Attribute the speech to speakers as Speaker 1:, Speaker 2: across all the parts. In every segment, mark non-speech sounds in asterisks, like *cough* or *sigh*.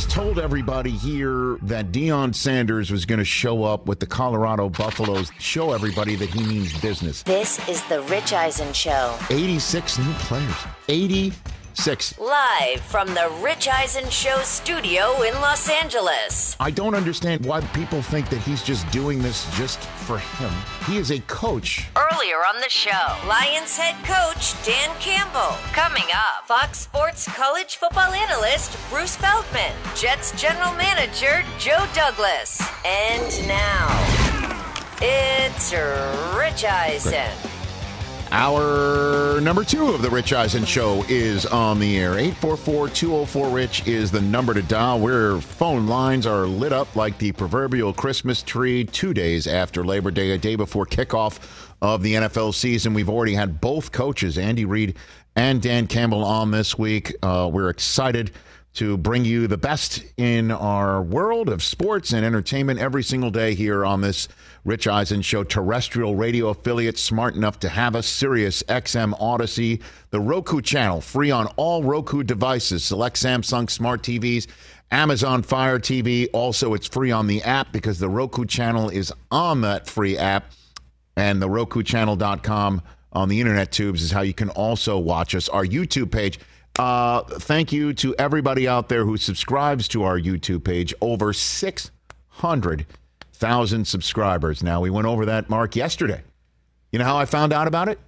Speaker 1: always told everybody here that Deion Sanders was going to show up with the Colorado Buffaloes, show everybody that he means business.
Speaker 2: This is the Rich Eisen Show.
Speaker 1: 86 new players. 86.
Speaker 2: Live from the Rich Eisen Show studio in Los Angeles.
Speaker 1: I don't understand why people think that he's just doing this just for him. He is a coach.
Speaker 2: Earlier on the show, Lions head coach Dan Campbell. Coming up, Fox Sports college football analyst Bruce Feldman. Jets general manager Joe Douglas. And now, it's Rich Eisen.
Speaker 1: Our number two of the Rich Eisen Show is on the air. 844-204-RICH is the number to dial. Where phone lines are lit up like the proverbial Christmas tree two days after Labor Day, a day before kickoff of the NFL season. We've already had both coaches, Andy Reid and Dan Campbell, on this week. Uh, we're excited to bring you the best in our world of sports and entertainment every single day here on this Rich Eisen Show terrestrial radio affiliate smart enough to have us Sirius XM Odyssey, the Roku channel, free on all Roku devices, select Samsung smart TVs, Amazon Fire TV. Also, it's free on the app because the Roku channel is on that free app, and the Roku RokuChannel.com on the internet tubes is how you can also watch us. Our YouTube page. Uh, thank you to everybody out there who subscribes to our YouTube page. Over 600,000 subscribers. Now, we went over that mark yesterday. You know how I found out about it?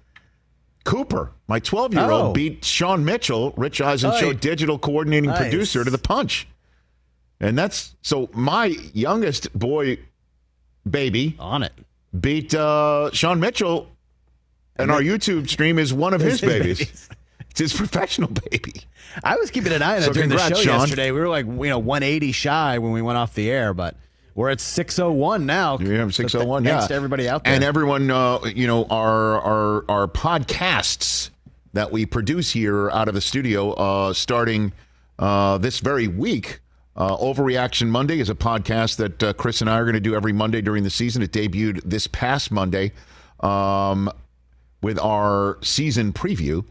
Speaker 1: Cooper, my 12 year old,
Speaker 3: Oh.
Speaker 1: beat Sean Mitchell, Rich Eisen. Show digital coordinating
Speaker 3: Nice.
Speaker 1: producer, to the punch. And that's so my youngest boy, baby,
Speaker 3: On it.
Speaker 1: beat uh, Sean Mitchell, and our YouTube stream is one of his,
Speaker 3: his
Speaker 1: babies.
Speaker 3: babies.
Speaker 1: It's his professional baby.
Speaker 3: I was keeping an eye on it
Speaker 1: So
Speaker 3: during the show
Speaker 1: Sean.
Speaker 3: yesterday. We were like, you know, 180 shy when we went off the air, but we're at 601 now.
Speaker 1: Yeah,
Speaker 3: So
Speaker 1: oh one.
Speaker 3: th-
Speaker 1: Yeah,
Speaker 3: Thanks to everybody out there.
Speaker 1: and everyone. Uh, you know, our our our podcasts that we produce here out of the studio, uh, starting uh, this very week. Uh, Overreaction Monday is a podcast that uh, Chris and I are going to do every Monday during the season. It debuted this past Monday um, with our season preview.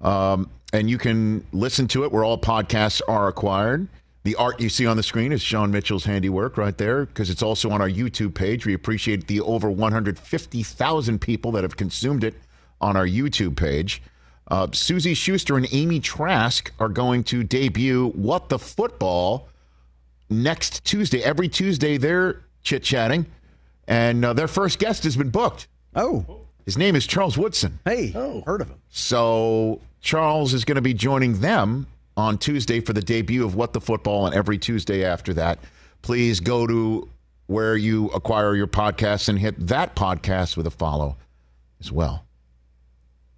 Speaker 1: Um, and you can listen to it where all podcasts are acquired. The art you see on the screen is Sean Mitchell's handiwork right there because it's also on our YouTube page. We appreciate the over 150,000 people that have consumed it on our YouTube page. Uh, Suzy Shuster and Amy Trask are going to debut What the Football next Tuesday. Every Tuesday, they're chit chatting, and uh, their first guest has been booked.
Speaker 3: oh,
Speaker 1: His name is Charles Woodson.
Speaker 3: hey, oh. heard of him.
Speaker 1: So Charles is going to be joining them on Tuesday for the debut of What the Football, and every Tuesday after that, please go to where you acquire your podcasts and hit that podcast with a follow as well.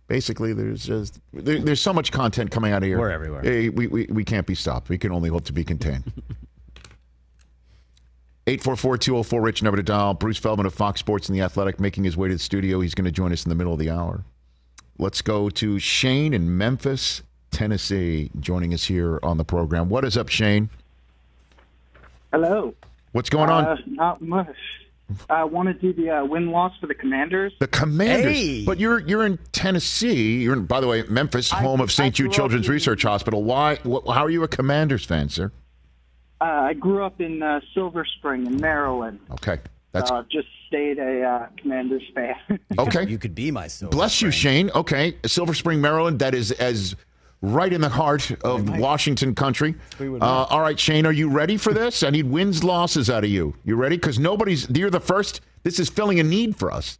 Speaker 1: Basically, there's just there, there's so much content coming out of here.
Speaker 3: We're everywhere.
Speaker 1: We, we, we can't be stopped. We can only hope to be contained. *laughs* 844-204-RICH, number to dial. Bruce Feldman of Fox Sports and The Athletic making his way to the studio. He's going to join us in the middle of the hour. Let's go to Shane in Memphis, Tennessee, joining us here on the program. What is up, Shane?
Speaker 4: Hello.
Speaker 1: What's going on?
Speaker 4: Uh, not much. I want to do the uh, win loss for the Commanders.
Speaker 1: the Commanders.
Speaker 3: Hey!
Speaker 1: But you're you're in Tennessee. You're in, by the way, Memphis,
Speaker 4: I-
Speaker 1: home of St. Jude Children's
Speaker 4: in-
Speaker 1: Research Hospital. Why? Wh- how are you a Commanders fan, sir?
Speaker 4: Uh, I grew up in uh, Silver Spring in Maryland.
Speaker 1: Okay, that's
Speaker 4: Uh, just stayed a uh, Commanders fan. *laughs*
Speaker 1: okay.
Speaker 3: You could be my silver.
Speaker 1: Bless you. Shane. Okay, Silver Spring, Maryland. That is as right in the heart of Washington country. Uh, all right, Shane, are you ready for this? I need wins, losses out of you. You ready? Because nobody's. You're the first. This is filling a need for us.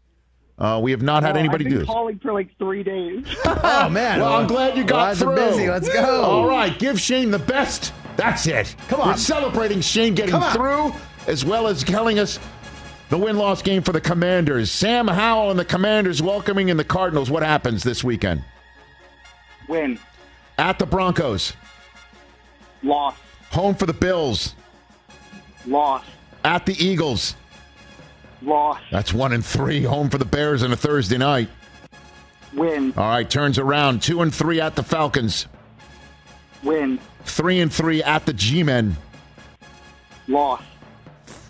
Speaker 1: Uh, we have not had
Speaker 4: Well,
Speaker 1: anybody
Speaker 4: I've
Speaker 1: do
Speaker 4: been
Speaker 1: this.
Speaker 4: calling for like three days. *laughs*
Speaker 3: Oh, man.
Speaker 1: Well, I'm glad you got
Speaker 3: Lines are
Speaker 1: through.
Speaker 3: busy. Let's go.
Speaker 1: All right, give Shane the best. That's it.
Speaker 3: Come on.
Speaker 1: We're celebrating Shane getting through, as well as telling us the win-loss game for the Commanders. Sam Howell and the Commanders welcoming in the Cardinals. What happens this weekend
Speaker 4: win.
Speaker 1: At the Broncos?
Speaker 4: Loss.
Speaker 1: Home for the Bills.
Speaker 4: Loss.
Speaker 1: At the Eagles.
Speaker 4: Loss.
Speaker 1: That's one and three. Home for the Bears on a Thursday night.
Speaker 4: Win.
Speaker 1: All right, turns around. Two and three at the Falcons.
Speaker 4: Win.
Speaker 1: Three and three at the G-Men.
Speaker 4: Loss.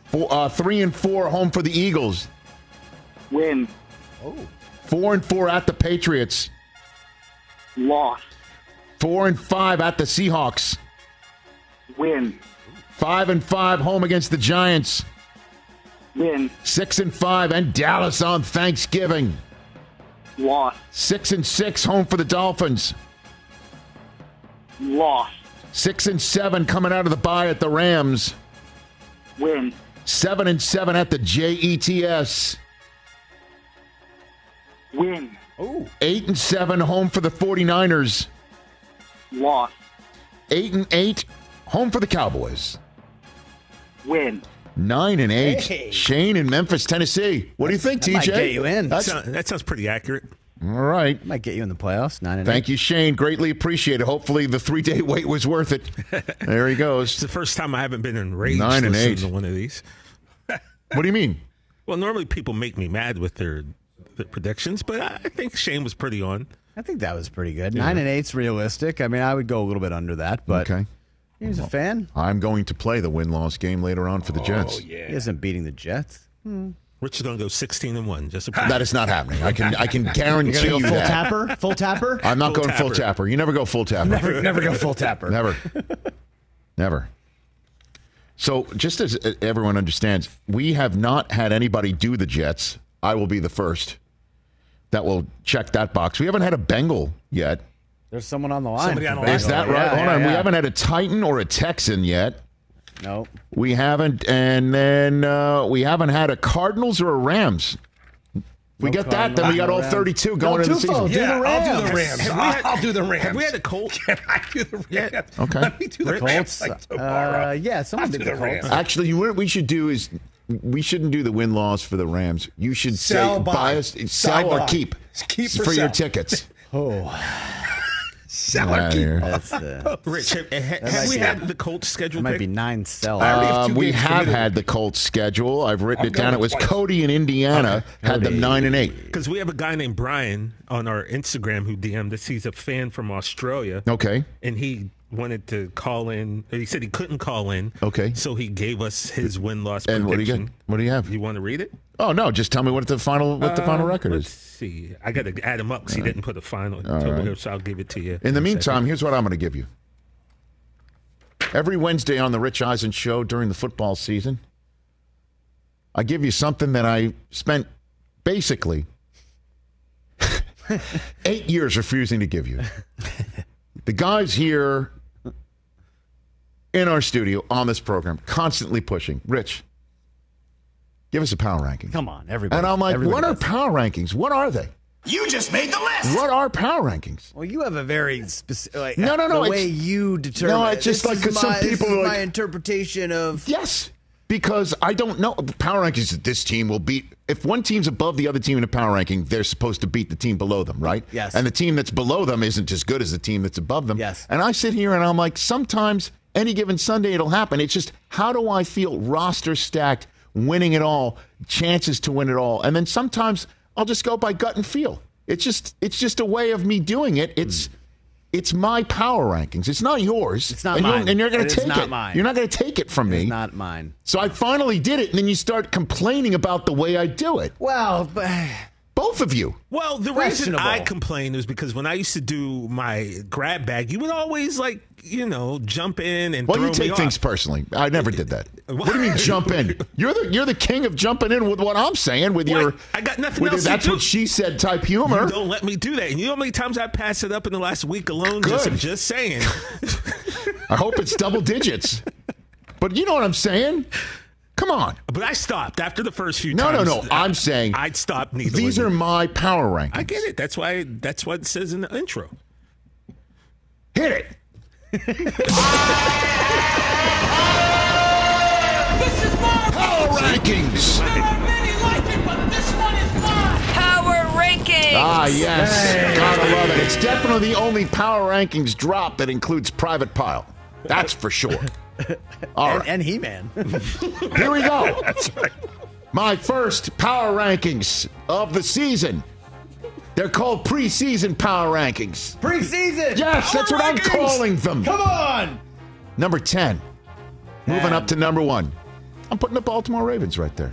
Speaker 1: Four, uh, three and four home for the Eagles.
Speaker 4: Win.
Speaker 1: Four and four at the Patriots.
Speaker 4: Loss.
Speaker 1: Four and five at the Seahawks.
Speaker 4: Win.
Speaker 1: Five and five home against the Giants.
Speaker 4: Win.
Speaker 1: Six and five and Dallas on Thanksgiving.
Speaker 4: Loss.
Speaker 1: Six and six home for the Dolphins.
Speaker 4: Loss.
Speaker 1: Six and seven coming out of the bye at the Rams.
Speaker 4: Win.
Speaker 1: Seven and seven at the JETS.
Speaker 4: Win.
Speaker 1: Eight and seven home for the 49ers.
Speaker 4: Loss.
Speaker 1: Eight and eight home for the Cowboys.
Speaker 4: Win.
Speaker 1: Nine and eight.
Speaker 3: Hey.
Speaker 1: Shane in Memphis, Tennessee. What do you think,
Speaker 3: That might
Speaker 1: TJ?
Speaker 3: get you in.
Speaker 1: That's,
Speaker 5: So- that sounds pretty accurate.
Speaker 1: all right.
Speaker 3: Might get you in the playoffs. Nine and
Speaker 1: Thank you, Shane. Greatly appreciate it. Hopefully, the three day wait was worth it. There he goes.
Speaker 5: It's the first time I haven't been enraged
Speaker 1: Nine and eight.
Speaker 5: to one of these.
Speaker 1: What do you mean?
Speaker 5: Well, normally people make me mad with their, their predictions, but I I think Shane was pretty on.
Speaker 3: I think that was pretty good. Nine and eight's realistic. I mean, I would go a little bit under that, but
Speaker 1: Okay.
Speaker 3: he's a fan.
Speaker 1: I'm going to play the win loss game later on for the oh, Jets.
Speaker 3: He isn't beating the Jets.
Speaker 5: Rich is going to go 16 and 1. Just a *laughs*
Speaker 1: That is not happening. I can I can *laughs* guarantee
Speaker 3: You're gonna
Speaker 1: you
Speaker 3: go full
Speaker 1: that.
Speaker 3: tapper. Full tapper.
Speaker 1: I'm not
Speaker 5: Full
Speaker 1: going full
Speaker 5: tapper.
Speaker 1: tapper. You never go full tapper.
Speaker 3: never, never go full tapper.
Speaker 1: Never. *laughs* Never. So, just as everyone understands, we have not had anybody do the Jets. I will be the first that will check that box. We haven't had a Bengal yet.
Speaker 3: There's someone on the line.
Speaker 5: Somebody on the line.
Speaker 1: Is that right?
Speaker 3: Yeah,
Speaker 1: Hold
Speaker 3: yeah,
Speaker 1: on. We haven't had a Titan or a Texan yet.
Speaker 3: No.
Speaker 1: We haven't, and then uh, we haven't had a Cardinals or a Rams. We
Speaker 3: No
Speaker 1: get that, then we got all
Speaker 3: Cardinals,
Speaker 1: 32 going into the
Speaker 3: Tufo,
Speaker 1: season.
Speaker 3: do the
Speaker 6: I'll do the
Speaker 3: Rams.
Speaker 6: Rams.
Speaker 5: Have we had-
Speaker 6: I'll do the Rams.
Speaker 5: Have we had a Colt? *laughs*
Speaker 6: Can I do the Rams?
Speaker 1: Okay.
Speaker 6: Let me do the Rams
Speaker 3: Colts.
Speaker 6: like tomorrow.
Speaker 3: Uh, yeah, someone
Speaker 6: I'll
Speaker 3: did
Speaker 6: do
Speaker 3: the
Speaker 6: the
Speaker 3: Colts.
Speaker 6: Rams.
Speaker 1: Actually, you what we should do is we shouldn't do the win loss for the Rams. You should
Speaker 6: Sell,
Speaker 1: say
Speaker 6: buy.
Speaker 1: buy us,
Speaker 6: Side
Speaker 1: sell or
Speaker 6: buy.
Speaker 1: keep,
Speaker 6: Keep
Speaker 1: for *laughs* *laughs*
Speaker 6: or
Speaker 1: your
Speaker 6: sell.
Speaker 1: tickets.
Speaker 6: Sell
Speaker 1: Outta
Speaker 6: or keep.
Speaker 1: here.
Speaker 3: That's the. *laughs*
Speaker 5: Rich, have, have
Speaker 3: might
Speaker 5: we
Speaker 3: be-
Speaker 5: had the Colts scheduled?
Speaker 3: Might
Speaker 5: pick?
Speaker 3: be nine sell.
Speaker 6: already have
Speaker 1: Uh, we have
Speaker 6: committed.
Speaker 1: had the Colts schedule. I've written
Speaker 6: I'm
Speaker 1: it down. It was
Speaker 6: twice.
Speaker 1: Cody in Indiana had them nine and eight.
Speaker 5: Because we have a guy named Brian on our Instagram who DM'd us. He's a fan from Australia.
Speaker 1: Okay.
Speaker 5: And he wanted to call in. He said he couldn't call in.
Speaker 1: Okay.
Speaker 5: So he gave us his win loss
Speaker 1: And what do you
Speaker 5: prediction.
Speaker 1: What do you have?
Speaker 5: You want to read it?
Speaker 1: Oh no, just tell me what the final what the final
Speaker 5: Uh,
Speaker 1: record
Speaker 5: let's
Speaker 1: is.
Speaker 5: see. I got to add him up because he didn't put a final total
Speaker 1: right.
Speaker 5: here, so I'll give it to you.
Speaker 1: In the meantime,
Speaker 5: second.
Speaker 1: here's what I'm going to give you. Every Wednesday on the Rich Eisen show during the football season, I give you something that I spent basically *laughs* eight years refusing to give you. *laughs* The guys here in our studio on this program constantly pushing, Rich, give us a power ranking.
Speaker 3: Come on, everybody.
Speaker 1: And I'm like,
Speaker 3: everybody
Speaker 1: what are
Speaker 3: does it.
Speaker 1: power rankings? What are they?
Speaker 6: You just made the list.
Speaker 1: What are power rankings?
Speaker 3: Well, you have a very specific. Like,
Speaker 1: No, no, no,
Speaker 3: The way you determine.
Speaker 1: No, it's just
Speaker 3: this
Speaker 1: like
Speaker 3: is
Speaker 1: 'cause some
Speaker 3: my- this
Speaker 1: people
Speaker 3: is
Speaker 1: are like-
Speaker 3: my interpretation of.
Speaker 1: Yes, because I don't know. Power rankings, this team will beat. If one team's above the other team in a power ranking, they're supposed to beat the team below them, right?
Speaker 3: Yes.
Speaker 1: And the team that's below them isn't as good as the team that's above them.
Speaker 3: Yes.
Speaker 1: And I sit here and I'm like, sometimes any given Sunday it'll happen. It's just, how do I feel roster stacked, winning it all, chances to win it all? And then sometimes I'll just go by gut and feel. It's just, it's just a way of me doing it. It's, hmm. it's my power rankings. It's not yours.
Speaker 3: It's not
Speaker 1: and
Speaker 3: mine.
Speaker 1: You're, and you're going
Speaker 3: It
Speaker 1: to take
Speaker 3: not
Speaker 1: it.
Speaker 3: mine.
Speaker 1: You're not going to take it from me.
Speaker 3: It's not mine.
Speaker 1: So I finally did it, and then you start complaining about the way I do it.
Speaker 3: Well, but
Speaker 1: Both of you.
Speaker 5: Well, the reason I complain is because when I used to do my grab bag, you would always like, you know, jump in and
Speaker 1: Well, you take things
Speaker 5: off.
Speaker 1: personally. I never did that. *laughs* What do you mean jump in? You're the you're the king of jumping in with what I'm saying with
Speaker 5: What?
Speaker 1: your.
Speaker 5: I got nothing else
Speaker 1: your,
Speaker 5: to
Speaker 1: That's
Speaker 5: do.
Speaker 1: what she said type humor.
Speaker 5: You don't let me do that. And you know how many times I passed it up in the last week alone?
Speaker 1: Good.
Speaker 5: Just, just saying. *laughs*
Speaker 1: I hope it's double digits. But you know what I'm saying? Come on.
Speaker 5: but I stopped after the first few
Speaker 1: times. No,
Speaker 5: no,
Speaker 1: no. I'm saying
Speaker 5: I'd stop needling.
Speaker 1: these are my power rankings.
Speaker 5: I get it. That's why. That's what it says in the intro.
Speaker 1: Hit it. Power rankings.
Speaker 2: There are many like it, but this one is my power rankings.
Speaker 1: Ah, yes. Gotta love it. It's definitely the only power rankings drop that includes Private Pyle. That's for sure. All
Speaker 3: and,
Speaker 1: right.
Speaker 3: and He Man. *laughs*
Speaker 1: Here we go. That's right. My first power rankings of the season. They're called preseason power rankings.
Speaker 3: Preseason.
Speaker 1: Yes, that's what I'm calling them.
Speaker 3: Come on.
Speaker 1: Number 10. Moving up to number one. I'm putting the Baltimore Ravens right there.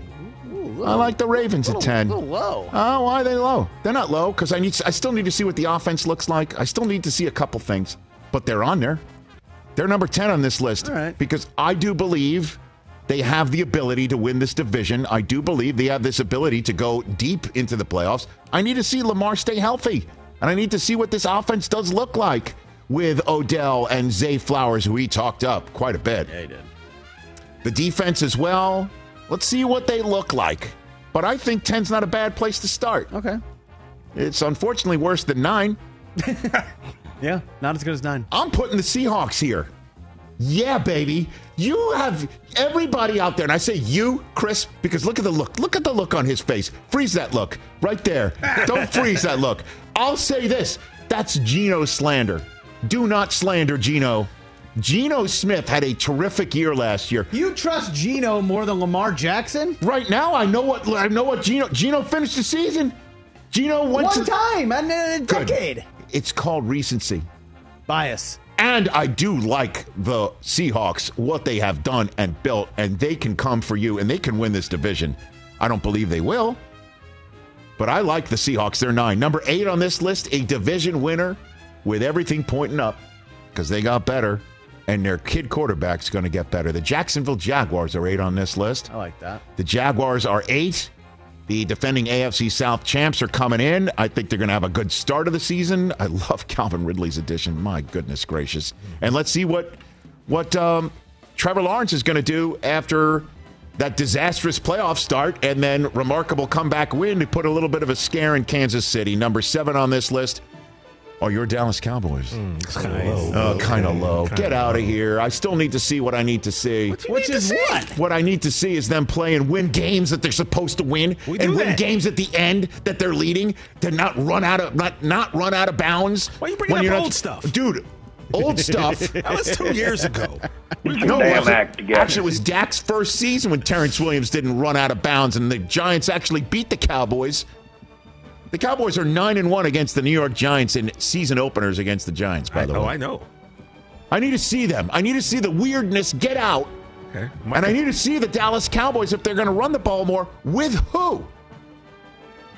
Speaker 1: I like the Ravens at 10.
Speaker 3: Little low.
Speaker 1: Oh, why are they low? They're not low because I need. I still need to see what the offense looks like. I still need to see a couple things, but they're on there. They're number 10 on this list
Speaker 3: All right.
Speaker 1: because I do believe they have the ability to win this division. I do believe they have this ability to go deep into the playoffs. I need to see Lamar stay healthy, and I need to see what this offense does look like with Odell and Zay Flowers, who he talked up quite a bit.
Speaker 3: Yeah, he did.
Speaker 1: The defense as well. Let's see what they look like. But I think 10's not a bad place to start.
Speaker 3: Okay.
Speaker 1: It's unfortunately worse than 9. *laughs*
Speaker 3: Yeah, not as good as nine.
Speaker 1: I'm putting the Seahawks here. Yeah, baby. You have everybody out there, and I say you, Chris, because look at the look. Look at the look on his face. Freeze that look right there. Don't *laughs* freeze that look. I'll say this that's Geno slander. Do not slander Geno. Geno Smith had a terrific year last year.
Speaker 3: You trust Geno more than Lamar Jackson?
Speaker 1: Right now, I know what I know what Geno Geno finished the season. Geno went
Speaker 3: One
Speaker 1: to
Speaker 3: time and in a
Speaker 1: Good. It's called recency.
Speaker 3: Bias.
Speaker 1: And I do like the Seahawks, what they have done and built, and they can come for you and they can win this division. I don't believe they will, but I like the Seahawks. They're nine. Number eight on this list, a division winner with everything pointing up because they got better and their kid quarterback's going to get better. The Jacksonville Jaguars are eight on this list.
Speaker 3: I like that.
Speaker 1: The Jaguars are eight. The defending AFC South champs are coming in. I think they're going to have a good start of the season. I *laughs* love Calvin Ridley's addition. My goodness gracious! And let's see what what um, Trevor Lawrence is going to do after that disastrous playoff start and then remarkable comeback win to put a little bit of a scare in Kansas City. Number seven on this list Oh, are your Dallas Cowboys.
Speaker 5: Hmm, it's oh, kind of low.
Speaker 1: Oh, kind of low.
Speaker 5: Kinda
Speaker 1: Get out of here. I still need to see what I need to see.
Speaker 3: Which is what?
Speaker 1: What I need to see is them play and win games that they're supposed to win,
Speaker 5: We
Speaker 1: and win
Speaker 5: that.
Speaker 1: games at the end that they're leading. To not run out of not not run out of bounds.
Speaker 5: Why you bringing
Speaker 1: when
Speaker 5: up
Speaker 1: you're
Speaker 5: old stuff?
Speaker 1: dude? Old stuff. *laughs*
Speaker 5: That was two years ago. *laughs*
Speaker 1: No, it wasn't. Actually, it was Dak's first season when Terrence Williams didn't run out of bounds, and the Giants actually beat the Cowboys. The Cowboys are nine and one against the New York Giants in season openers against the Giants. By
Speaker 5: I
Speaker 1: the
Speaker 5: know,
Speaker 1: way, Oh,
Speaker 5: I know.
Speaker 1: I need to see them. I need to see the weirdness get out.
Speaker 5: Okay.
Speaker 1: And I need to see the Dallas Cowboys if they're going to run the ball more with who?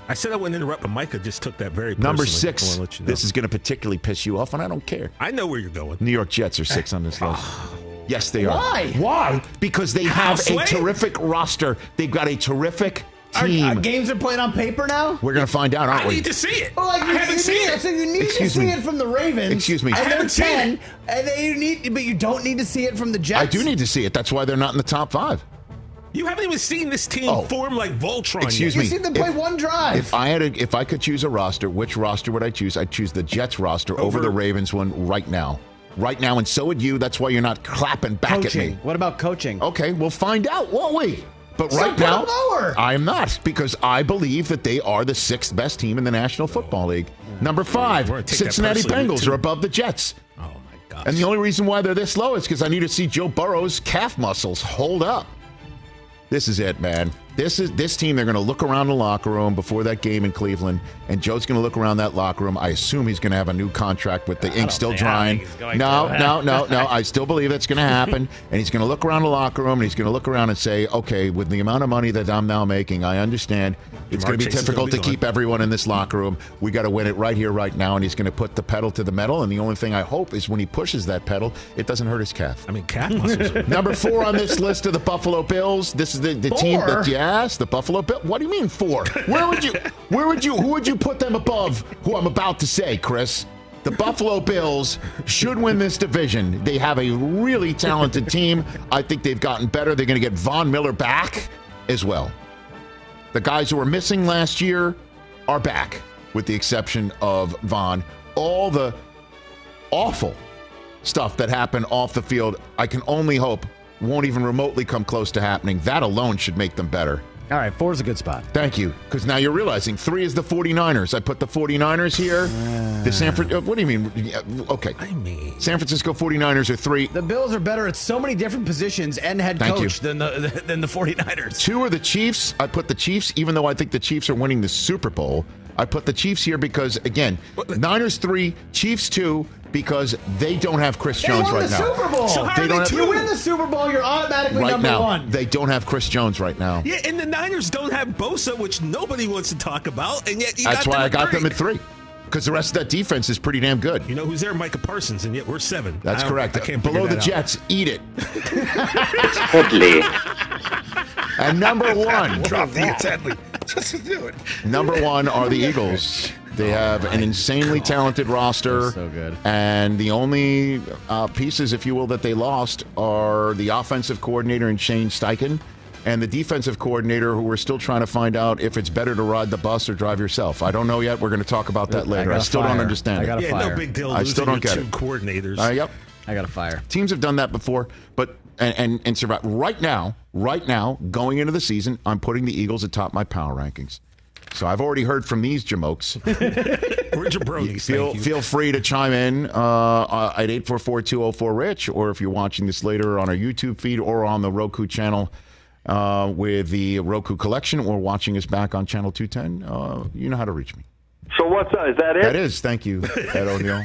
Speaker 5: I said I wouldn't interrupt, but Micah just took that very
Speaker 1: Number
Speaker 5: personally. I
Speaker 1: six.
Speaker 5: let you know.
Speaker 1: This is going to particularly piss you off, and I don't care.
Speaker 5: I know where you're going.
Speaker 1: New York Jets are six on this list. Ah. Yes, they are.
Speaker 3: Why?
Speaker 1: Why? Because they have a
Speaker 5: Sway?
Speaker 1: terrific roster. They've got a terrific
Speaker 3: Are,
Speaker 1: team.
Speaker 3: are games are played on paper now?
Speaker 1: We're going to find out, aren't
Speaker 5: I
Speaker 1: we?
Speaker 5: need to see it.
Speaker 3: Well, like
Speaker 5: I
Speaker 3: you,
Speaker 5: haven't
Speaker 3: you
Speaker 5: seen
Speaker 3: need,
Speaker 5: it.
Speaker 3: So you need
Speaker 1: Excuse
Speaker 3: to see
Speaker 1: me.
Speaker 3: it from the Ravens.
Speaker 1: Excuse me.
Speaker 3: And
Speaker 1: I
Speaker 3: they're
Speaker 5: haven't seen
Speaker 3: ten,
Speaker 5: it.
Speaker 3: and then you need, but you don't need to see it from the Jets.
Speaker 1: I do need to see it. That's why they're not in the top five.
Speaker 5: You haven't even seen this team
Speaker 1: Oh.
Speaker 5: form like Voltron.
Speaker 1: Excuse
Speaker 5: yet.
Speaker 1: You've
Speaker 3: seen them play
Speaker 1: If-
Speaker 3: one drive.
Speaker 1: If I had, a, if I could choose a roster, which roster would I choose? I'd choose the Jets roster over,
Speaker 5: Over-
Speaker 1: the Ravens one right now, right now, and so would you. That's why you're not clapping back
Speaker 3: coaching.
Speaker 1: at me.
Speaker 3: What about coaching?
Speaker 1: Okay, we'll find out, won't we? But
Speaker 3: So
Speaker 1: right
Speaker 3: put
Speaker 1: now,
Speaker 3: them lower.
Speaker 1: I am not because I believe that they are the sixth best team in the National Football League. Number five,
Speaker 5: We're gonna take that
Speaker 1: Cincinnati Bengals are above the Jets.
Speaker 5: Oh my gosh.
Speaker 1: And the only reason why they're this low is because I need to see Joe Burrow's calf muscles hold up. This is it, man. This is this team. They're going to look around the locker room before that game in Cleveland, and Joe's going to look around that locker room. I assume he's going to have a new contract with the ink still
Speaker 3: think- I don't
Speaker 1: drying.
Speaker 3: think he's going
Speaker 1: No, no, no, no. *laughs* I still believe that's going to happen, and he's going to look around the locker room, and he's going to look around and say, "Okay, with the amount of money that I'm now making, I understand it's going to be
Speaker 5: Chase
Speaker 1: difficult
Speaker 5: gonna
Speaker 1: keep everyone in this locker room. We got to win it right here, right now." And he's going to put the pedal to the metal, and the only thing I hope is when he pushes that pedal, it doesn't hurt his calf.
Speaker 5: I mean, calf muscles. *laughs*
Speaker 1: Number four on this list of the Buffalo Bills. This is the, the team that that the Buffalo Bill. What do you mean four? Where would you where would you who would you put them above who I'm about to say, Chris? The Buffalo Bills should win this division. They have a really talented team. I think they've gotten better. They're going to get Von Miller back as well. The guys who were missing last year are back, with the exception of Von. All the awful stuff that happened off the field, I can only hope won't even remotely come close to happening. That alone should make them better.
Speaker 3: All right, four is a good spot.
Speaker 1: Thank you. Because now you're realizing three is the 49ers. I put the 49ers here. The San Fran. Uh, what do you mean? Okay.
Speaker 5: I mean,
Speaker 1: San Francisco 49ers are three.
Speaker 3: The Bills are better at so many different positions and head
Speaker 1: Thank
Speaker 3: coach
Speaker 1: you.
Speaker 3: than the *laughs* than the 49ers.
Speaker 1: Two are the Chiefs. I put the Chiefs, even though I think the Chiefs are winning the Super Bowl. I put the Chiefs here because, again, Niners three, Chiefs two, because they don't have Chris
Speaker 3: They
Speaker 1: Jones
Speaker 3: won
Speaker 1: right
Speaker 3: the
Speaker 1: now.
Speaker 3: Super Bowl.
Speaker 5: So how
Speaker 1: They
Speaker 5: are
Speaker 1: don't
Speaker 5: they
Speaker 1: have-
Speaker 5: two?
Speaker 3: you win the Super Bowl, you're automatically
Speaker 1: Right
Speaker 3: number
Speaker 1: now,
Speaker 3: one.
Speaker 1: they don't have Chris Jones right now.
Speaker 5: yeah, and the Niners don't have Bosa, which nobody wants to talk about, and yet you
Speaker 1: That's
Speaker 5: got
Speaker 1: why
Speaker 5: them
Speaker 1: I got
Speaker 5: three.
Speaker 1: them at three. because the rest of that defense is pretty damn good.
Speaker 5: You know who's there? Micah Parsons, and yet we're seven.
Speaker 1: That's
Speaker 5: I
Speaker 1: correct.
Speaker 5: I can't
Speaker 1: Below
Speaker 5: figure
Speaker 1: the
Speaker 5: that out.
Speaker 1: Jets, eat it.
Speaker 7: Headley. *laughs*
Speaker 1: And number one,
Speaker 6: Drop the it's Headley. Just to do it.
Speaker 1: number *laughs* one are the Eagles. They have an insanely talented roster.
Speaker 3: They're so good.
Speaker 1: And the only uh, pieces, if you will, that they lost are the offensive coordinator and Shane Steichen and the defensive coordinator, who we're still trying to find out if it's better to ride the bus or drive yourself. I don't know yet. We're going to talk about that later. I,
Speaker 3: gotta
Speaker 1: still don't understand
Speaker 3: I
Speaker 1: it.
Speaker 3: gotta
Speaker 5: Yeah,
Speaker 3: fire.
Speaker 5: no big deal.
Speaker 1: I
Speaker 5: losing
Speaker 1: still don't
Speaker 5: your
Speaker 1: get
Speaker 5: two
Speaker 1: it.
Speaker 5: coordinators.
Speaker 1: Uh, yep.
Speaker 3: I got to fire.
Speaker 1: Teams have done that before, but and and, and survive. Right now, right now, going into the season, I'm putting the Eagles atop my power rankings. So I've already heard from these jamokes. *laughs*
Speaker 5: We're jabronis.
Speaker 1: feel feel free to chime in uh, uh, at 844-204-RICH, or if you're watching this later on our YouTube feed or on the Roku channel uh, with the Roku collection, or watching us back on channel 210, uh, you know how to reach me.
Speaker 8: So what's uh, is that it?
Speaker 1: That is, thank you, Ed *laughs* O'Neill.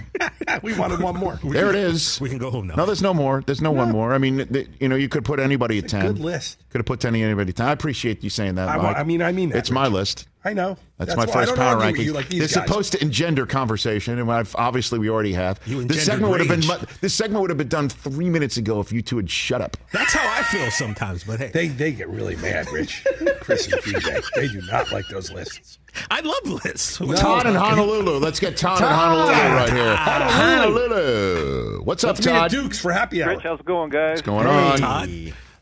Speaker 6: We wanted one more.
Speaker 1: There it is.
Speaker 5: We can go home now.
Speaker 1: No, there's no more. There's no, one more. I mean, th- you know, you could put anybody at 10.
Speaker 6: good list.
Speaker 1: Could have put 10 anybody at 10. I appreciate you saying that,
Speaker 6: I
Speaker 1: Mike.
Speaker 6: I mean- I mean that,
Speaker 1: It's my list.
Speaker 6: I know.
Speaker 1: That's,
Speaker 6: why
Speaker 1: my
Speaker 6: I
Speaker 1: first power ranking.
Speaker 6: You like
Speaker 1: They're
Speaker 6: guys.
Speaker 1: supposed to engender conversation, and I've, obviously we already have.
Speaker 5: You
Speaker 1: this
Speaker 5: engendered
Speaker 1: segment would have been this segment would have been done three minutes ago if you two had shut up.
Speaker 5: That's how I feel sometimes. But hey,
Speaker 6: They they get really mad, Rich. *laughs* Chris and PJ. They do not like those lists.
Speaker 5: I love lists.
Speaker 1: Todd in Honolulu. Let's get Todd, in Honolulu right here. Honolulu. What's up,
Speaker 6: Let's meet at
Speaker 1: Todd?
Speaker 6: Dukes for happy hour.
Speaker 8: Rich, how's it going, guys?
Speaker 1: What's going on?
Speaker 5: Todd.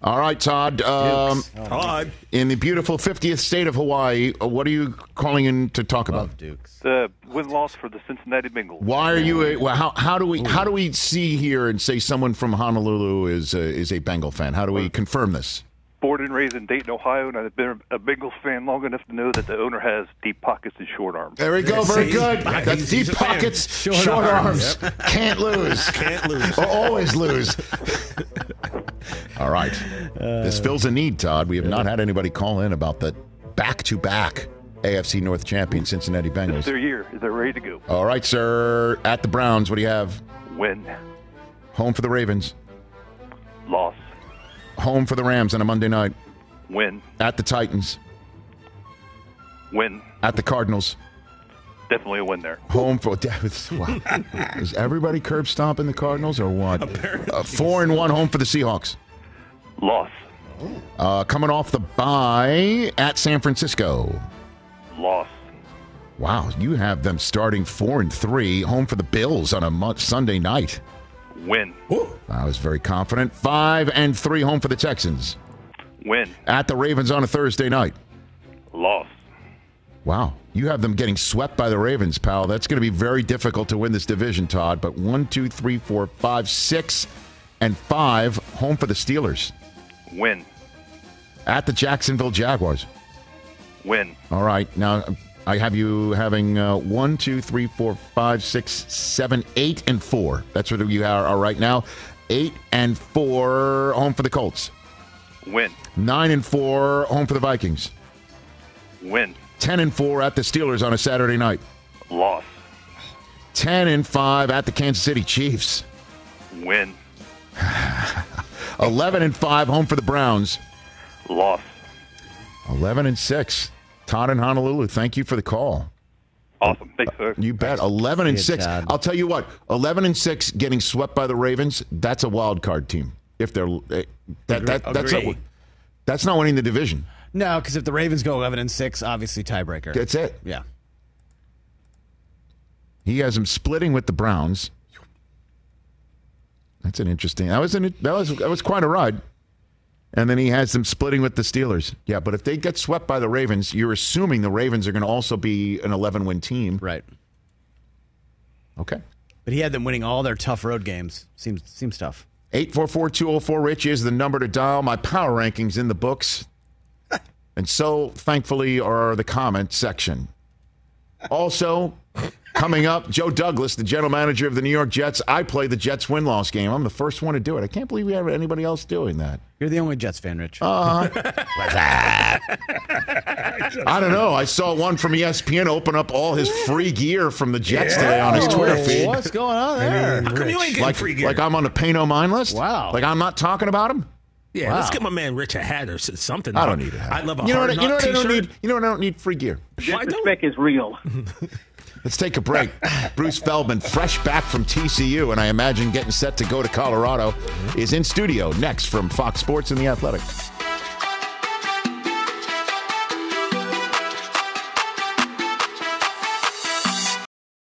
Speaker 1: All right, Todd. Um,
Speaker 5: Todd.
Speaker 1: in the beautiful 50th state of Hawaii, uh, what are you calling in to talk about?
Speaker 3: Love Dukes.
Speaker 8: The win loss for the Cincinnati Bengals.
Speaker 1: Why are you? A, well, how, how do we how do we see here and say someone from Honolulu is a, is a Bengal fan? How do we confirm this?
Speaker 8: Born and raised in Dayton, Ohio, and I've been a Bengals fan long enough to know that the owner has deep pockets and short arms.
Speaker 1: There we go. Very
Speaker 5: See?
Speaker 1: good.
Speaker 5: He's-
Speaker 1: That's
Speaker 5: he's
Speaker 1: deep
Speaker 5: a
Speaker 1: pockets, short,
Speaker 3: Short
Speaker 1: arms.
Speaker 3: arms.
Speaker 1: Can't lose. *laughs*
Speaker 5: Can't lose.
Speaker 1: Or always lose. *laughs* All right. Uh, this fills a need, Todd. We have not had anybody call in about the back to back AFC North champion Cincinnati
Speaker 8: It's
Speaker 1: Bengals.
Speaker 8: their year. Is they ready to go?
Speaker 1: All right, sir. At the Browns, what do you have?
Speaker 8: Win.
Speaker 1: Home for the Ravens.
Speaker 8: Loss.
Speaker 1: Home for the Rams on a Monday night.
Speaker 8: Win.
Speaker 1: At the Titans.
Speaker 8: Win.
Speaker 1: At the Cardinals.
Speaker 8: Definitely a win there.
Speaker 1: Home for *laughs* wow. is everybody curb stomping the Cardinals or what? Uh, four and one home for the Seahawks.
Speaker 8: Loss.
Speaker 1: Uh, coming off the bye at San Francisco.
Speaker 8: Loss.
Speaker 1: Wow, you have them starting four and three, home for the Bills on a mon- Sunday night.
Speaker 8: Win.
Speaker 1: I was very confident. Five and three, home for the Texans
Speaker 8: Win.
Speaker 1: at the Ravens on a Thursday night.
Speaker 8: Loss.
Speaker 1: Wow, you have them getting swept by the Ravens, pal. That's going to be very difficult to win this division, Todd. But one, two, three, four, five, six, and five, home for the Steelers
Speaker 8: Win.
Speaker 1: at the Jacksonville Jaguars.
Speaker 8: Win.
Speaker 1: All right, now I have you having uh, one, two, three, four, five, six, seven, eight, and four. That's what you are, are right now. Eight and four, home for the Colts.
Speaker 8: Win.
Speaker 1: Nine and four, home for the Vikings.
Speaker 8: Win.
Speaker 1: Ten and four at the Steelers on a Saturday night.
Speaker 8: Loss.
Speaker 1: Ten and five at the Kansas City Chiefs.
Speaker 8: Win. *sighs*
Speaker 1: Eleven and five, home for the Browns.
Speaker 8: Loss.
Speaker 1: Eleven and six. Todd in Honolulu, thank you for the call.
Speaker 8: Awesome. Thanks, sir.
Speaker 1: You bet. Eleven and
Speaker 3: See
Speaker 1: six.
Speaker 3: Todd.
Speaker 1: I'll tell you what. Eleven and six, getting swept by the Ravens. That's a wild card team. If they're eh, that that that's not, that's not winning the division.
Speaker 3: No, because if the Ravens go 11 and 6, obviously tiebreaker.
Speaker 1: That's it.
Speaker 3: Yeah.
Speaker 1: He has them splitting with the Browns. That's an interesting. That was an that was that was quite a ride. And then he has them splitting with the Steelers. Yeah, but if they get swept by the Ravens, you're assuming the Ravens are going to also be an 11 win team.
Speaker 3: Right.
Speaker 1: Okay.
Speaker 3: But he had them winning all their tough road games. Seems seems tough.
Speaker 1: 844-204-RICH is the number to dial. My power rankings in the books. *laughs* And so, thankfully, are the comment section. Also, coming up, Joe Douglas, the general manager of the New York Jets. I play the Jets win loss game. I'm the first one to do it. I can't believe we have anybody else doing that.
Speaker 3: You're the only Jets fan, Rich. Uh-huh.
Speaker 1: I don't know. I saw one from ESPN open up all his free gear from the Jets today on his Twitter feed.
Speaker 3: What's going on there?
Speaker 5: How come you ain't getting
Speaker 1: Like,
Speaker 5: free gear?
Speaker 1: like I'm on the pay no mind list?
Speaker 3: Wow.
Speaker 1: Like I'm not talking about him?
Speaker 5: yeah, let's get my man Rich a hat or s- something.
Speaker 1: I don't need a hat.
Speaker 5: I love a
Speaker 1: you know
Speaker 5: hard
Speaker 1: what, you know
Speaker 5: knock
Speaker 1: what I don't
Speaker 5: t-shirt.
Speaker 1: need? You know what I don't need? Free gear.
Speaker 5: Why don't?
Speaker 4: Disrespect is real. *laughs*
Speaker 1: Let's take a break. *laughs* Bruce Feldman, fresh back from TCU, and I imagine getting set to go to Colorado, is in studio next from Fox Sports and The Athletic.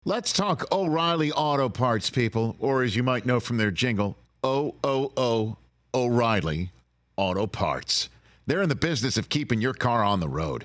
Speaker 1: Let's talk O'Reilly Auto Parts, people, or as you might know from their jingle, O O O O'Reilly Auto Parts. They're in the business of keeping your car on the road.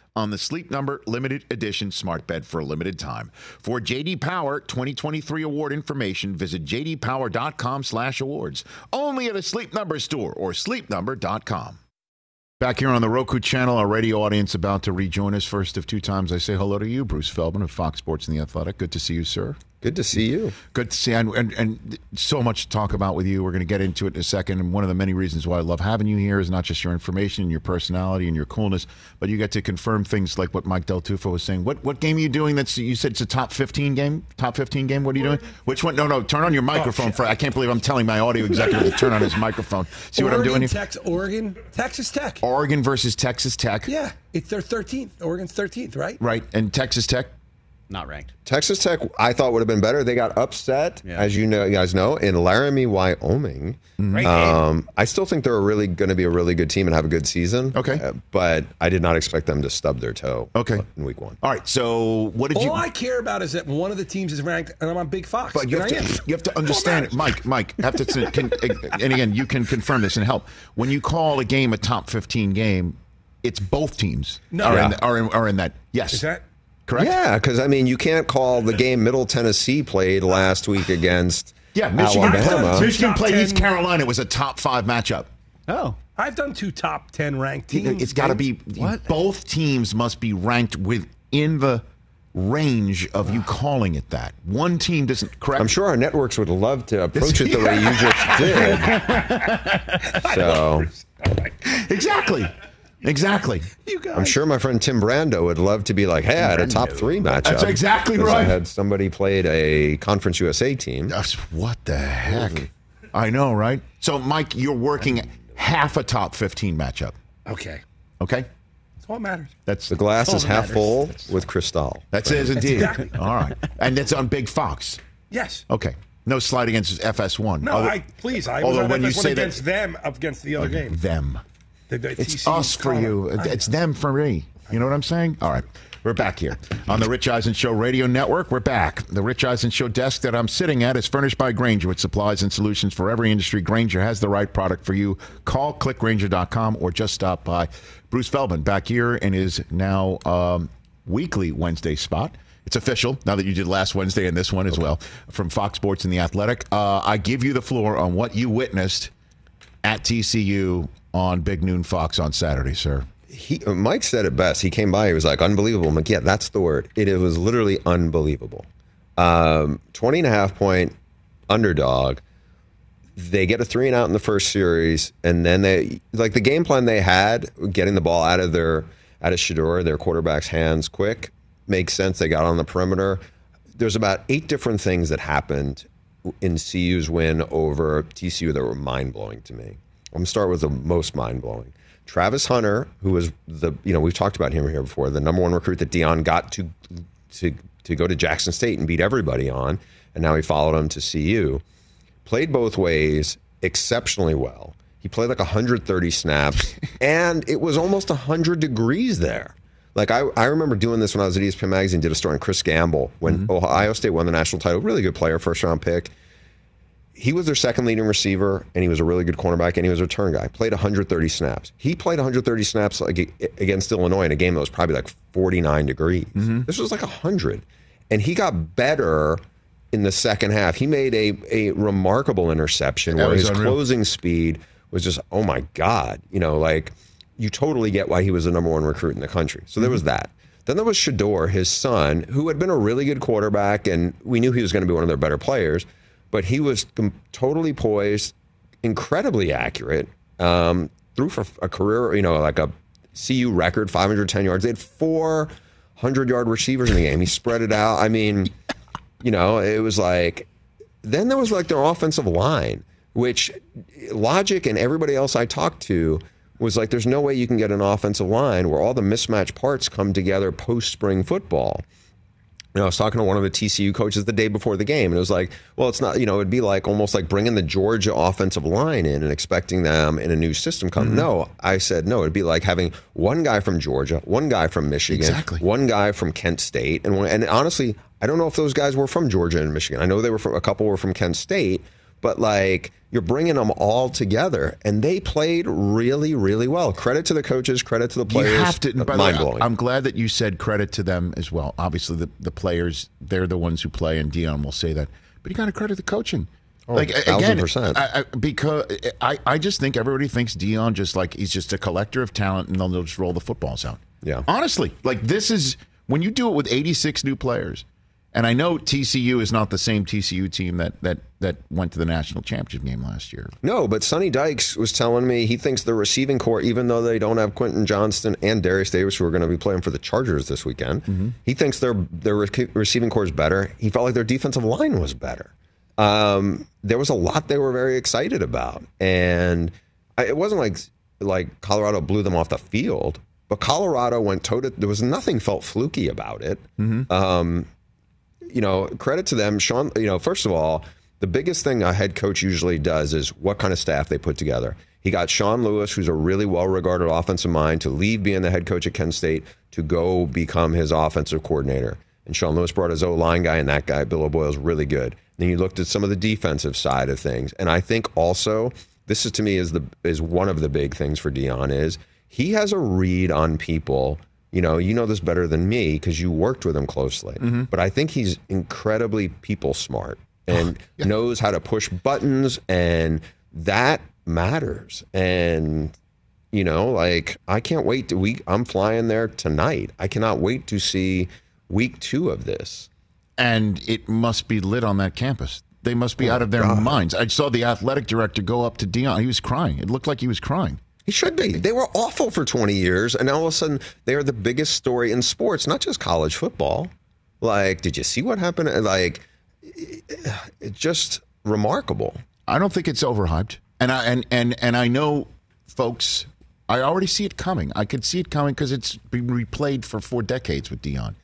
Speaker 1: on the Sleep Number limited edition smart bed for a limited time. For JD Power 2023 award information, visit jdpower.com/awards. Only at a Sleep Number store or sleepnumber.com. Back here on the Roku channel, our radio audience about to rejoin us. First of two times, I say hello to you, Bruce Feldman of Fox Sports and the Athletic. Good to see you, sir.
Speaker 9: Good to see you.
Speaker 1: Good to see you. And, and, and so much to talk about with you. We're going to get into it in a second. And one of the many reasons why I love having you here is not just your information and your personality and your coolness, but you get to confirm things like what Mike Del Tufo was saying. What what game are you doing? That's you said it's a top fifteen game. Top fifteen game. What are you doing? Which one? No, no. Turn on your oh, microphone. for I can't believe I'm telling my audio executive to turn on his microphone. See what I'm doing here?
Speaker 6: Tex- Oregon, Texas Tech.
Speaker 1: Oregon versus Texas Tech.
Speaker 6: Yeah, it's their 13th. Oregon's 13th, right?
Speaker 1: Right. And Texas Tech.
Speaker 3: Not ranked.
Speaker 9: Texas Tech, I thought would have been better. They got upset,
Speaker 3: Yeah.
Speaker 9: as you know, you guys know, in Laramie, Wyoming.
Speaker 3: Right.
Speaker 9: Um, I still think they're really going to be a really good team and have a good season.
Speaker 1: Okay.
Speaker 9: Uh, but I did not expect them to stub their toe.
Speaker 1: Okay.
Speaker 9: In week one.
Speaker 1: All right. So what did
Speaker 6: All
Speaker 1: you?
Speaker 6: I care about is that one of the teams is ranked, and I'm on Big Fox.
Speaker 1: But you have, to, you have to *laughs* understand,
Speaker 6: that
Speaker 1: Mike. Mike, have to. Can, and again, you can confirm this and help. When you call a game a top fifteen game, it's both teams
Speaker 6: No.
Speaker 1: are, in,
Speaker 9: Yeah.
Speaker 1: are, in, are in that. Yes,
Speaker 6: Is that?
Speaker 1: Correct?
Speaker 9: Yeah, because I mean, you can't call the game Middle Tennessee played last week against
Speaker 1: Yeah, Michigan,
Speaker 9: Alabama.
Speaker 1: Michigan played East Carolina. It was a top five matchup.
Speaker 3: Oh.
Speaker 6: I've done two top 10 ranked teams.
Speaker 1: It's got to be
Speaker 3: What?
Speaker 1: both teams must be ranked within the range of you calling it that. One team doesn't. Correct.
Speaker 9: I'm sure our networks would love to approach it the *laughs* way you just did. *laughs* so
Speaker 1: Exactly. Exactly.
Speaker 6: You guys.
Speaker 9: I'm sure my friend Tim Brando would love to be like, "Hey, I had a top three matchup."
Speaker 1: That's exactly
Speaker 9: 'Cause I
Speaker 1: right.
Speaker 9: had somebody played a Conference USA team.
Speaker 1: That's- What the heck? Mm-hmm. I know, right? So, Mike, you're working half a top 15 matchup.
Speaker 6: Okay.
Speaker 1: Okay.
Speaker 6: That's all that matters.
Speaker 1: That's
Speaker 9: The glass
Speaker 6: all
Speaker 9: is
Speaker 6: that
Speaker 9: half
Speaker 6: matters.
Speaker 9: full with Cristal.
Speaker 1: That's it, indeed.
Speaker 6: exactly-
Speaker 1: All right, and that's on Big Fox.
Speaker 6: Yes.
Speaker 1: Okay, no slide against FS1.
Speaker 6: No,
Speaker 1: Although-
Speaker 6: I please. I
Speaker 1: although
Speaker 6: was on
Speaker 1: when you
Speaker 6: FS1
Speaker 1: say that-
Speaker 6: against them up against the other game.
Speaker 1: them,
Speaker 6: The- the
Speaker 1: it's us for you. It's them for me. You know what I'm saying? All right. We're back here on the Rich Eisen Show Radio Network. We're back. The Rich Eisen Show desk that I'm sitting at is furnished by Grainger with supplies and solutions for every industry. Grainger has the right product for you. Call clickgrainger.com or just stop by. Bruce Feldman back here in his now um, weekly Wednesday spot. It's official now that you did last Wednesday and this one as well from Fox Sports and the Athletic. Uh, I give you the floor on what you witnessed at TCU on Big Noon Fox on Saturday, sir.
Speaker 9: He, uh, Mike said it best. He came by. He was like, "Unbelievable." I'm like, "Yeah, that's the word. It, it was literally unbelievable." Um, 20 and a half point underdog. They get a three and out in the first series, and then they like the game plan they had, getting the ball out of their out of Shedeur, their quarterback's hands quick, makes sense. They got on the perimeter. There's about eight different things that happened in CU's win over TCU that were mind blowing to me. I'm gonna start with the most mind blowing. Travis Hunter, who was the you know we've talked about him here before, the number one recruit that Deion got to to to go to Jackson State and beat everybody on, and now he followed him to CU. Played both ways exceptionally well. He played like 130 snaps, *laughs* and it was almost 100 degrees there. Like I, I remember doing this when I was at ESPN Magazine. Did a story on Chris Gamble when mm-hmm. Ohio State won the national title. Really good player, first round pick. He was their second leading receiver, and he was a really good cornerback, and he was a return guy. Played 130 snaps. He played 130 snaps against Illinois in a game that was probably like 49 degrees. Mm-hmm. This was like 100, and he got better in the second half. He made a a remarkable interception
Speaker 1: That
Speaker 9: where his
Speaker 1: unreal.
Speaker 9: closing speed was just oh my god. You know, like you totally get why he was the number one recruit in the country. So there was mm-hmm. that. Then there was Shedeur, his son, who had been a really good quarterback, and we knew he was going to be one of their better players. But he was totally poised, incredibly accurate. Um, threw for a career, you know, like a CU record, 510 yards. They had four hundred yard receivers in the game. He spread it out. I mean, you know, it was like. Then there was like their offensive line, which Logic and everybody else I talked to was like, there's no way you can get an offensive line where all the mismatched parts come together post spring football. You know, I was talking to one of the TCU coaches the day before the game, and it was like, well, it's not, you know, it'd be like almost like bringing the Georgia offensive line in and expecting them in a new system come. Mm-hmm. No, I said no. It'd be like having one guy from Georgia, one guy from Michigan,
Speaker 1: Exactly.
Speaker 9: one guy from Kent State, and one, and honestly, I don't know if those guys were from Georgia and Michigan. I know they were from a couple were from Kent State, but like you're bringing them all together, and they played really, really well. Credit to the coaches, credit to the players.
Speaker 1: You have to. and By the way,
Speaker 9: mind blowing.
Speaker 1: I'm glad that you said credit to them as well. Obviously, the, the players, they're the ones who play, and Deion will say that. But you got to credit the coaching. Oh, like
Speaker 9: Oh, thousand
Speaker 1: again. I, I, because I, I just think everybody thinks Deion just like he's just a collector of talent, and they'll just roll the footballs out.
Speaker 9: Yeah.
Speaker 1: honestly, like this is when you do it with 86 new players. And I know TCU is not the same TCU team that that that went to the national championship game last year.
Speaker 9: No, but Sonny Dykes was telling me he thinks the receiving corps, even though they don't have Quentin Johnston and Derius Davis, who are going to be playing for the Chargers this weekend, he thinks their their rec- receiving corps is better. He felt like their defensive line was better. Um, there was a lot they were very excited about, and I, it wasn't like like Colorado blew them off the field, but Colorado went toe to. There was nothing felt fluky about it Um, you know, credit to them. Sean, you know, first of all, the biggest thing a head coach usually does is what kind of staff they put together. He got Sean Lewis, who's a really well regarded offensive mind, to leave being the head coach at Kent State to go become his offensive coordinator. And Sean Lewis brought his O line guy, and that guy, Bill O'Boyle, is really good. Then you looked at some of the defensive side of things. And I think also, this is to me is the is one of the big things for Deion is he has a read on people you know, you know this better than me because you worked with him closely. Mm-hmm. But I think he's incredibly people smart and *sighs* knows how to push buttons, and that matters. And you know, like I can't wait to week. I'm flying there tonight. I cannot wait to see week two of this.
Speaker 1: and it must be lit on that campus. They must be oh, out of their minds. I saw the athletic director go up to Deion. He was crying. It looked like he was crying.
Speaker 9: He should be. They were awful for 20 years, and all of a sudden they are the biggest story in sports, not just college football. Like, did you see what happened? Like, it's just remarkable.
Speaker 1: I don't think it's overhyped. And I and and and I know folks I already see it coming. I could see it coming because it's been replayed for four decades with Deion.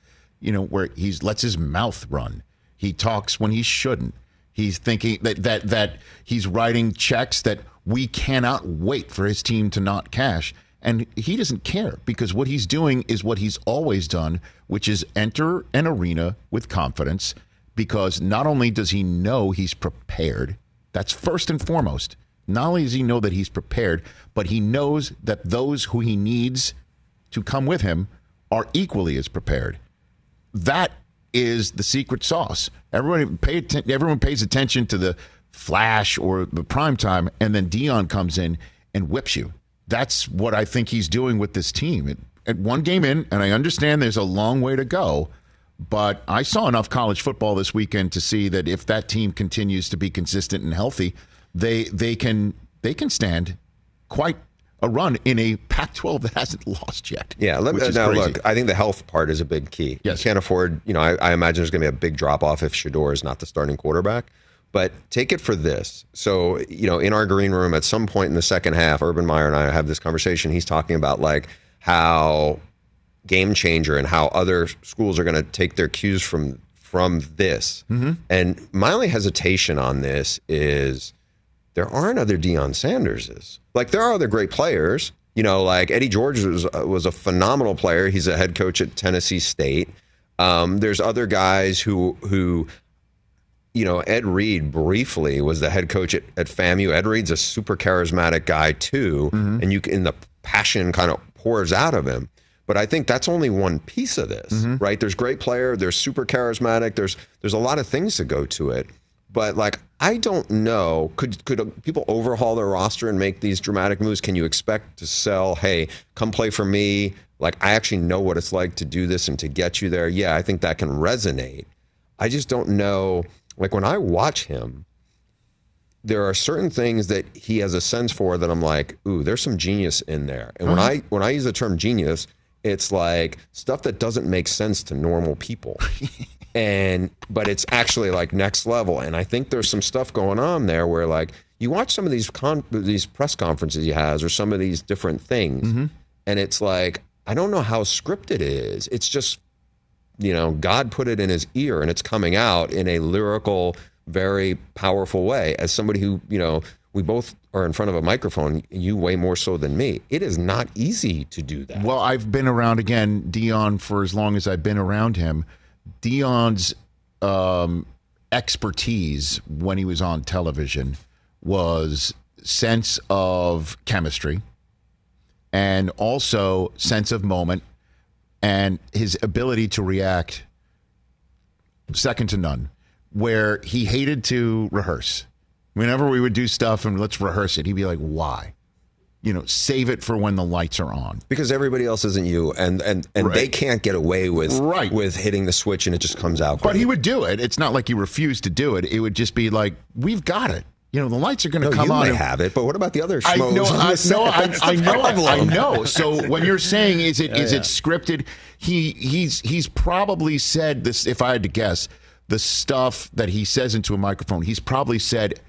Speaker 1: You know, where he's lets his mouth run. He talks when he shouldn't. He's thinking that that that he's writing checks that we cannot wait for his team to not cash. And he doesn't care because what he's doing is what he's always done, which is enter an arena with confidence because not only does he know he's prepared, that's first and foremost. Not only does he know that he's prepared, but he knows that those who he needs to come with him are equally as prepared. That is the secret sauce. Everyone pay atten- everyone pays attention to the flash or the prime time, and then Deion comes in and whips you. That's what I think he's doing with this team. It, at one game in, and I understand there's a long way to go, But I saw enough college football this weekend to see that if that team continues to be consistent and healthy, they they can they can stand quite a run in a Pac-12 that hasn't lost yet.
Speaker 9: Yeah, let,
Speaker 1: which is
Speaker 9: now
Speaker 1: crazy.
Speaker 9: look, I think the health part is a big key.
Speaker 1: Yes.
Speaker 9: You can't afford, you know, I, I imagine there's going to be a big drop off if Shedeur is not the starting quarterback. But take it for this. So, you know, in our green room at some point in the second half, Urban Meyer and I have this conversation. He's talking about like how game changer and how other schools are going to take their cues from from this. And my only hesitation on this is there aren't other Deion Sanderses. Like there are other great players. You know, like Eddie George was was a phenomenal player. He's a head coach at Tennessee State. Um, there's other guys who who you know, Ed Reed briefly was the head coach at, at FAMU. Ed Reed's a super charismatic guy too, mm-hmm. and you can the passion kind of pours out of him. But I think that's only one piece of this, mm-hmm. right? There's great player, there's super charismatic, there's there's a lot of things to go to it. But like I don't know, could could people overhaul their roster and make these dramatic moves? Can you expect to sell, hey, come play for me? Like I actually know what it's like to do this and to get you there. Yeah, I think that can resonate. I just don't know. Like when I watch him, there are certain things that he has a sense for that I'm like, ooh, there's some genius in there. And when uh-huh. I when I use the term genius, it's like stuff that doesn't make sense to normal people. *laughs* and but it's actually like next level. And I think there's some stuff going on there where like you watch some of these con- these press conferences he has or some of these different things, mm-hmm. and it's like I don't know how scripted it is. It's just you know, God put it in his ear and it's coming out in a lyrical, very powerful way. As somebody who, you know, we both are in front of a microphone, you way more so than me. It is not easy to do that.
Speaker 1: Well, I've been around again Deion for as long as I've been around him. Deion's um, expertise when he was on television was sense of chemistry and also sense of moment and his ability to react second to none where he hated to rehearse whenever we would do stuff and let's rehearse it he'd be like why you know save it for when the lights are on
Speaker 9: because everybody else isn't you and and and they can't get away with
Speaker 1: Right.
Speaker 9: with hitting the switch and it just comes out.
Speaker 1: But he would do it. It's not like he refused to do it. It would just be like, we've got it. You know, the lights are going to
Speaker 9: no,
Speaker 1: come
Speaker 9: you
Speaker 1: on.
Speaker 9: may have it, but what about the other
Speaker 1: I know, *laughs* I know, I, I know, I know. So when you're saying is it *laughs* oh, is it scripted? He he's he's probably said this. If I had to guess, the stuff that he says into a microphone, he's probably said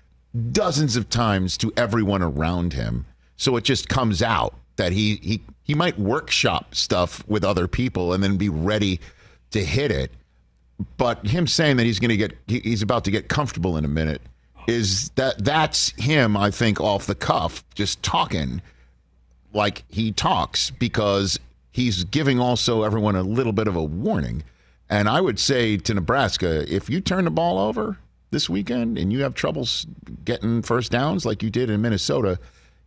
Speaker 1: dozens of times to everyone around him. So it just comes out that he he he might workshop stuff with other people and then be ready to hit it but him saying that he's going to get he- he's about to get comfortable in a minute is that that's him i think off the cuff just talking like he talks because he's giving also everyone a little bit of a warning. And i would say to nebraska if you turn the ball over this weekend and you have troubles getting first downs like you did in minnesota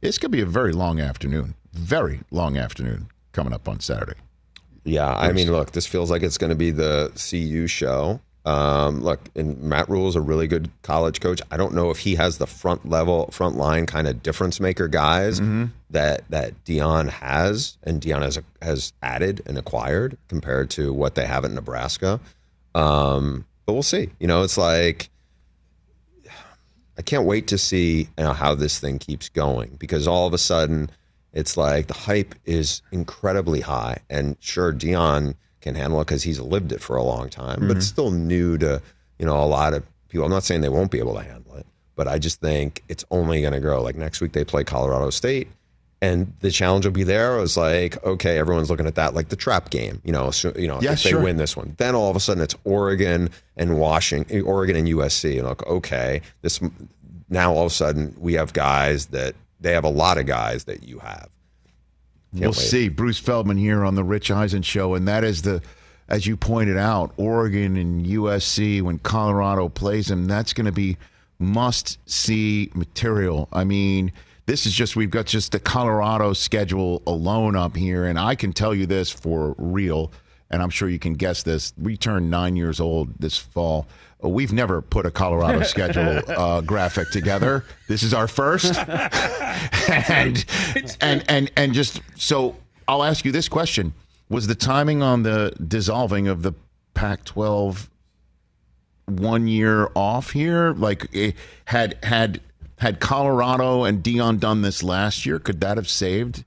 Speaker 1: this could be a very long afternoon very long afternoon coming up on saturday.
Speaker 9: Yeah, I mean, look, this feels like it's going to be the CU show. Um, look, and Matt Rhule is a really good college coach. I don't know if he has the front level, front line kind of difference maker guys that that Deion has, and Deion has has added and acquired compared to what they have at Nebraska. Um, but we'll see. You know, it's like I can't wait to see you know, how this thing keeps going because all of a sudden it's like the hype is incredibly high. And sure, Deion can handle it because he's lived it for a long time, but it's still new to you know a lot of people. I'm not saying they won't be able to handle it, but I just think it's only going to grow. Like next week they play Colorado State. And the challenge will be there. It was like, okay, everyone's looking at that like the trap game, you know. So, you know,
Speaker 1: Yeah,
Speaker 9: if they win this one, then all of a sudden it's Oregon and Washington, Oregon and USC, and like, okay, this now all of a sudden we have guys that they have a lot of guys that you have. Can't
Speaker 1: we'll
Speaker 9: wait.
Speaker 1: see. Bruce Feldman here on the Rich Eisen show, and that is the, as you pointed out, Oregon and USC when Colorado plays them. That's going to be must see material. I mean, this is just we've got just the Colorado schedule alone up here, and I can tell you this for real, and I'm sure you can guess this. We turn nine years old this fall. Uh, We've never put a Colorado *laughs* schedule uh, graphic together. This is our first *laughs* and and and and just so I'll ask you this question: Was the timing on the dissolving of the Pac-12 one year off here? Like, eh, had had had Colorado and Deion done this last year, could that have saved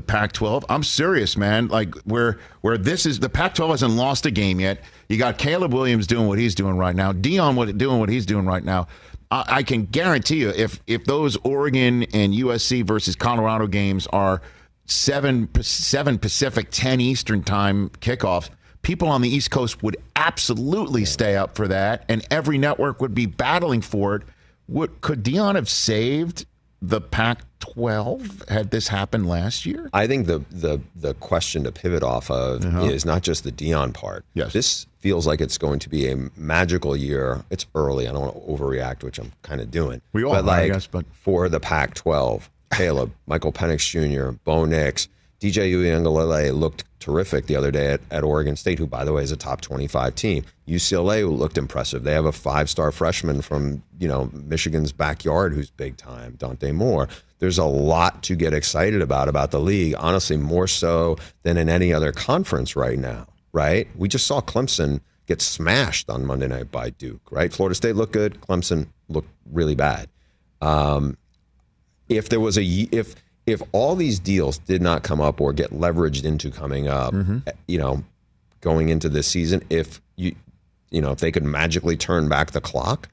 Speaker 1: the Pac-12? I'm serious, man. Like, where where this is, the Pac-12 hasn't lost a game yet. You got Caleb Williams doing what he's doing right now. Deion what, doing what he's doing right now. I, I can guarantee you, if if those Oregon and USC versus Colorado games are seven seven Pacific, ten Eastern time kickoffs, people on the East Coast would absolutely stay up for that, and every network would be battling for it. Would could Deion have saved the Pac-12 had this happened last year?
Speaker 9: I think the the the question to pivot off of uh-huh. is not just the Deion part.
Speaker 1: Yes.
Speaker 9: This feels like it's going to be a magical year. It's early. I don't want to overreact, which I'm kind of doing.
Speaker 1: We all
Speaker 9: but
Speaker 1: are, I
Speaker 9: like
Speaker 1: guess, but-
Speaker 9: for the Pac-12, Caleb, *laughs* Michael Penix Jr., Bo Nix, DJ Uiagalelei looked terrific the other day at, at Oregon State, who, by the way, is a top 25 team. UCLA looked impressive. They have a five-star freshman from you know Michigan's backyard who's big time, Dante Moore. There's a lot to get excited about about the league. Honestly, more so than in any other conference right now. Right? We just saw Clemson get smashed on Monday night by Duke. Right? Florida State looked good. Clemson looked really bad um, if there was a if if all these deals did not come up or get leveraged into coming up, mm-hmm. eh, you know, going into this season, if you you know if they could magically turn back the clock,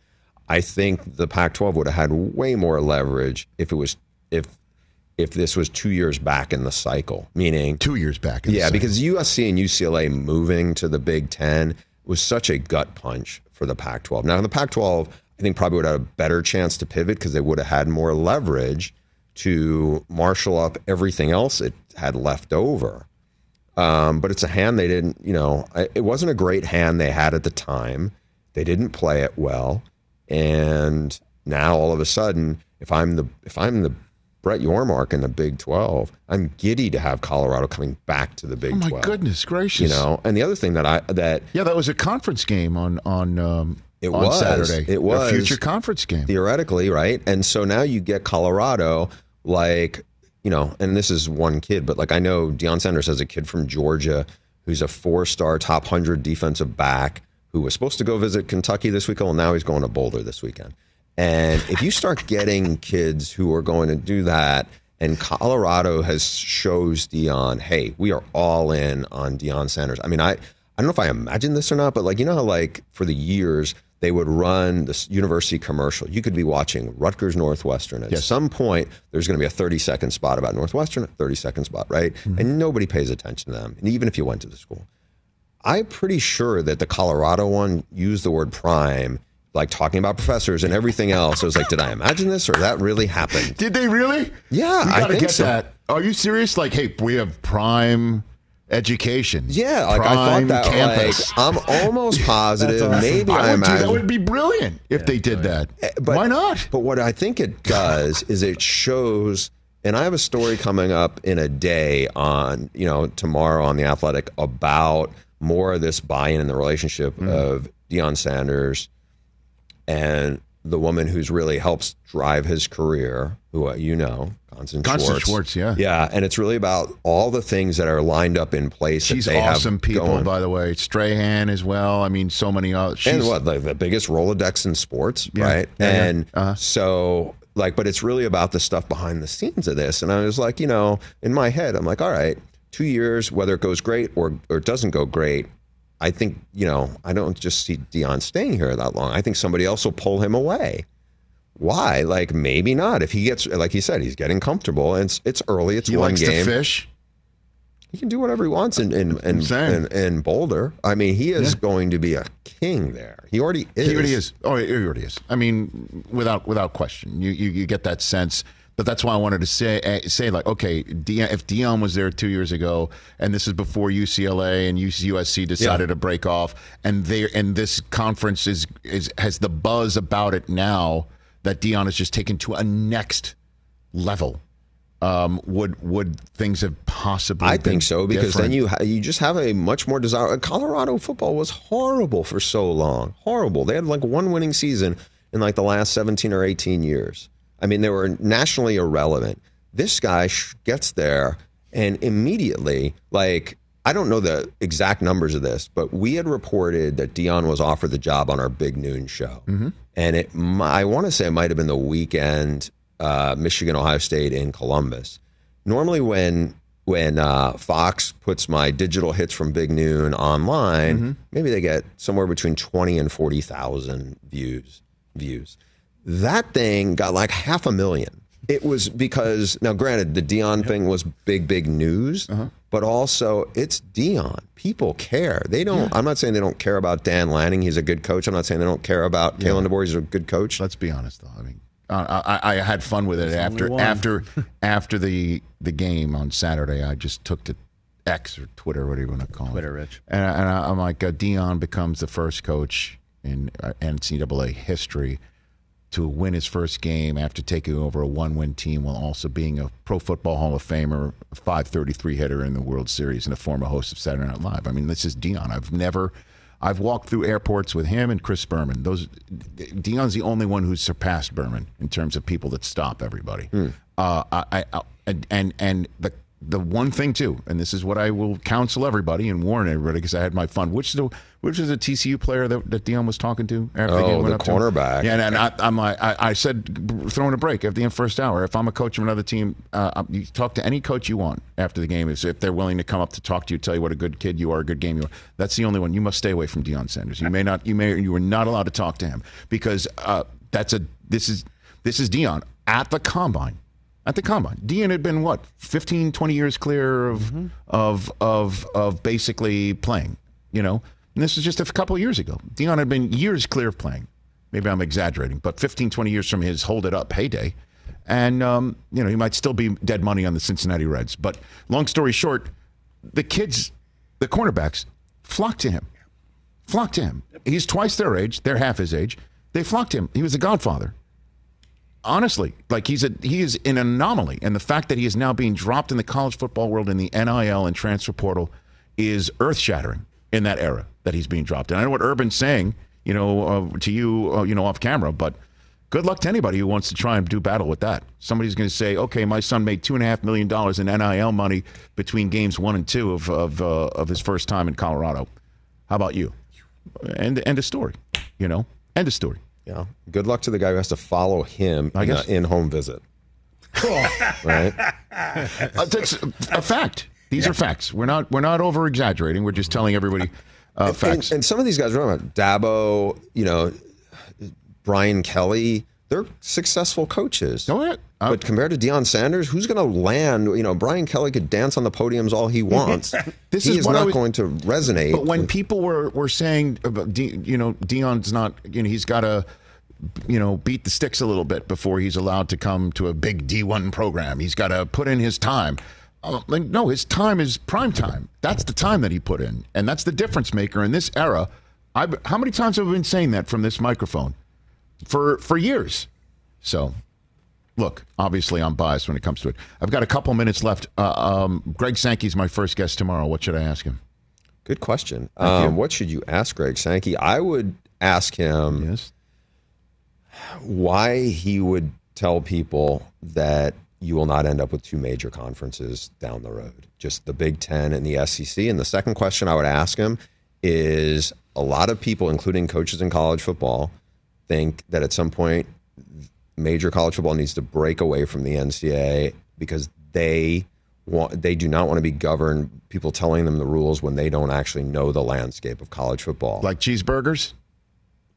Speaker 9: I think the Pac-12 would have had way more leverage if it was if if this was two years back in the cycle, meaning
Speaker 1: Two years back. in the
Speaker 9: yeah, because USC and UCLA moving to the Big Ten was such a gut punch for the Pac 12. Now, in the Pac 12, I think probably would have a better chance to pivot because they would have had more leverage to marshal up everything else it had left over. Um, but it's a hand they didn't, you know, it wasn't a great hand they had at the time. They didn't play it well. And now all of a sudden, if I'm the if I'm the Brett Yormark in the Big 12, I'm giddy to have Colorado coming back to the Big
Speaker 1: oh my
Speaker 9: 12.
Speaker 1: goodness gracious!
Speaker 9: You know, and the other thing that I that
Speaker 1: yeah, that was a conference game on on um,
Speaker 9: It
Speaker 1: on
Speaker 9: was.
Speaker 1: Saturday.
Speaker 9: It was.
Speaker 1: a future conference game.
Speaker 9: theoretically, right? And so now you get Colorado, like, you know, and this is one kid, but like I know Deion Sanders has a kid from Georgia who's a four star top 100 defensive back who was supposed to go visit Kentucky this weekend. Well, now he's going to Boulder this weekend. And if you start getting kids who are going to do that, and Colorado has shows Deion, hey, we are all in on Deion Sanders. I mean, I I don't know if I imagined this or not, but like you know how like for the years they would run this university commercial. You could be watching Rutgers Northwestern. At
Speaker 1: Yes.
Speaker 9: some point, there's going to be a 30 second spot about Northwestern, a 30 second spot, right? Mm-hmm. And nobody pays attention to them. And even if you went to the school, I'm pretty sure that the Colorado one used the word prime, like talking about professors and everything else. I was like, did I imagine this or that really happened?
Speaker 1: Did they really?
Speaker 9: Yeah,
Speaker 1: we
Speaker 9: I
Speaker 1: gotta
Speaker 9: think
Speaker 1: get
Speaker 9: so.
Speaker 1: that. Are you serious? Like, hey, we have prime education.
Speaker 9: Yeah, like I
Speaker 1: prime
Speaker 9: thought that.
Speaker 1: campus.
Speaker 9: Like, I'm almost *laughs* positive. Maybe
Speaker 1: I
Speaker 9: I,
Speaker 1: would do,
Speaker 9: imagine
Speaker 1: that would be brilliant if they did that.
Speaker 9: But,
Speaker 1: Why not?
Speaker 9: But what I think it does is it shows, and I have a story coming up in a day on, you know, tomorrow on The Athletic about more of this buy in in the relationship
Speaker 1: Mm.
Speaker 9: of Deion Sanders and the woman who's really helps drive his career, who uh, you know, Constance,
Speaker 1: Constance
Speaker 9: Schwartz.
Speaker 1: Schwartz, yeah.
Speaker 9: Yeah. And it's really about all the things that are lined up in place.
Speaker 1: She's
Speaker 9: that they
Speaker 1: awesome people,
Speaker 9: going.
Speaker 1: by the way. Strahan as well. I mean, so many other. She's,
Speaker 9: and what like the biggest Rolodex in sports,
Speaker 1: Yeah.
Speaker 9: right?
Speaker 1: Yeah, yeah.
Speaker 9: and
Speaker 1: Uh-huh.
Speaker 9: so like, but it's really about the stuff behind the scenes of this. And I was like, you know, in my head, I'm like, all right, two years, whether it goes great or or doesn't go great. I think you know I don't just see Deion staying here that long. I think somebody else will pull him away. Why? Like maybe not. If he gets like he said, he's getting comfortable. And it's it's early. It's
Speaker 1: he
Speaker 9: one
Speaker 1: likes
Speaker 9: game.
Speaker 1: to fish.
Speaker 9: He can do whatever he wants in in in, in, in Boulder. I mean, he is going to be a king there. He already is.
Speaker 1: He already is. Oh, he already is. I mean, without without question, you you, you get that sense. But that's why I wanted to say uh, say like, okay, Deion, if Deion was there two years ago, and this is before UCLA and USC decided
Speaker 9: Yeah.
Speaker 1: to break off, and they and this conference is is has the buzz about it now that Deion is just taken to a next level. Um, would would things have possibly?
Speaker 9: I think so because
Speaker 1: different?
Speaker 9: then you ha- you just have a much more desire. Colorado football was horrible for so long, horrible. They had like one winning season in like the last seventeen or eighteen years. I mean, they were nationally irrelevant. This guy gets there and immediately, like, I don't know the exact numbers of this, but we had reported that Deion was offered the job on our Big Noon show, and it I want to say it might have been the weekend uh, Michigan Ohio State in Columbus. Normally, when when uh, Fox puts my digital hits from Big Noon online, maybe they get somewhere between twenty and forty thousand views. Views. That thing got like half a million. It was because now, granted, the Deion thing was big, big news, but also it's Deion. People care. They don't. I'm not saying they don't care about Dan Lanning. He's a good coach. I'm not saying they don't care about Kalen DeBoer. He's a good coach.
Speaker 1: Let's be honest, though. I mean, uh, I, I had fun with it
Speaker 3: There's
Speaker 1: after after *laughs* after the the game on Saturday. I just took to X or Twitter, whatever you want to call it.
Speaker 3: Twitter, Rich.
Speaker 1: And, I, and I, I'm like, uh, Deion becomes the first coach in uh, NCAA history to win his first game after taking over a one-win team while also being a Pro Football Hall of Famer, a 533 hitter in the World Series, and a former host of Saturday Night Live. I mean, this is Deion. I've never, I've walked through airports with him and Chris Berman. Those, Deion's the only one who's surpassed Berman in terms of people that stop everybody. Uh, I, I, and and the the one thing too, and this is what I will counsel everybody and warn everybody because I had my fun. Which is the which is a TCU player that, that Deion was talking to after the
Speaker 9: Oh,
Speaker 1: game went
Speaker 9: the
Speaker 1: up to him?
Speaker 9: cornerback.
Speaker 1: Yeah, and, and I, I'm like, I, I said, throwing a break at the end first hour. If I'm a coach of another team, uh, you talk to any coach you want after the game. Is if they're willing to come up to talk to you, tell you what a good kid you are, a good game you are. That's the only one. You must stay away from Deion Sanders. You may not. You may. You are not allowed to talk to him because uh, that's a. This is this is Deion at the combine. At the combine, Deion had been what 15, 20 years clear of of of of basically playing. You know, and this is just a couple of years ago. Deion had been years clear of playing. Maybe I'm exaggerating, but 15, 20 years from his hold it up heyday. And, um, you know, he might still be dead money on the Cincinnati Reds. But long story short, the kids, the cornerbacks, flock to him. Flock to him. He's twice their age. They're half his age. They flocked him. He was a godfather. Honestly, like he's a he is an anomaly, and the fact that he is now being dropped in the college football world in the NIL and transfer portal is earth shattering in that era that he's being dropped. And I know what Urban's saying, you know, uh, to you, uh, you know, off camera, but good luck to anybody who wants to try and do battle with that. Somebody's going to say, okay, my son made two and a half million dollars in NIL money between games one and two of of, uh, of his first time in Colorado. How about you? End end of story. You know, end of story.
Speaker 9: Yeah. Good luck to the guy who has to follow him
Speaker 1: I
Speaker 9: in,
Speaker 1: guess-
Speaker 9: in-home visit. Cool. *laughs* right?
Speaker 1: Uh, that's a fact. These are facts. We're not we're not over exaggerating. We're just telling everybody uh, facts.
Speaker 9: And, and some of these guys, remember Dabo, you know, Brian Kelly, they're successful coaches.
Speaker 1: Oh, yeah.
Speaker 9: But compared to Deion Sanders, who's going to land? You know, Brian Kelly could dance on the podiums all he wants. *laughs*
Speaker 1: This
Speaker 9: he
Speaker 1: is
Speaker 9: is not
Speaker 1: was-
Speaker 9: going to resonate.
Speaker 1: But when people were, were saying, about De, you know, Deion's not, you know, he's got to, you know, beat the sticks a little bit before he's allowed to come to a big D1 program. He's got to put in his time. Uh, like, no, his time is prime time. That's the time that he put in. And that's the difference maker in this era. I've, how many times have I been saying that from this microphone? For, for years. So look, obviously I'm biased when it comes to it. I've got a couple minutes left. Uh, um, Greg Sankey's my first guest tomorrow. What should I ask him?
Speaker 9: Good question. Um, what should you ask Greg Sankey? I would ask him
Speaker 1: Yes.
Speaker 9: why he would tell people that you will not end up with two major conferences down the road, just the Big Ten and the SEC. And the second question I would ask him is a lot of people, including coaches in college football, think that at some point major college football needs to break away from the NCAA because they want they do not want to be governed people telling them the rules when they don't actually know the landscape of college football
Speaker 1: Like cheeseburgers?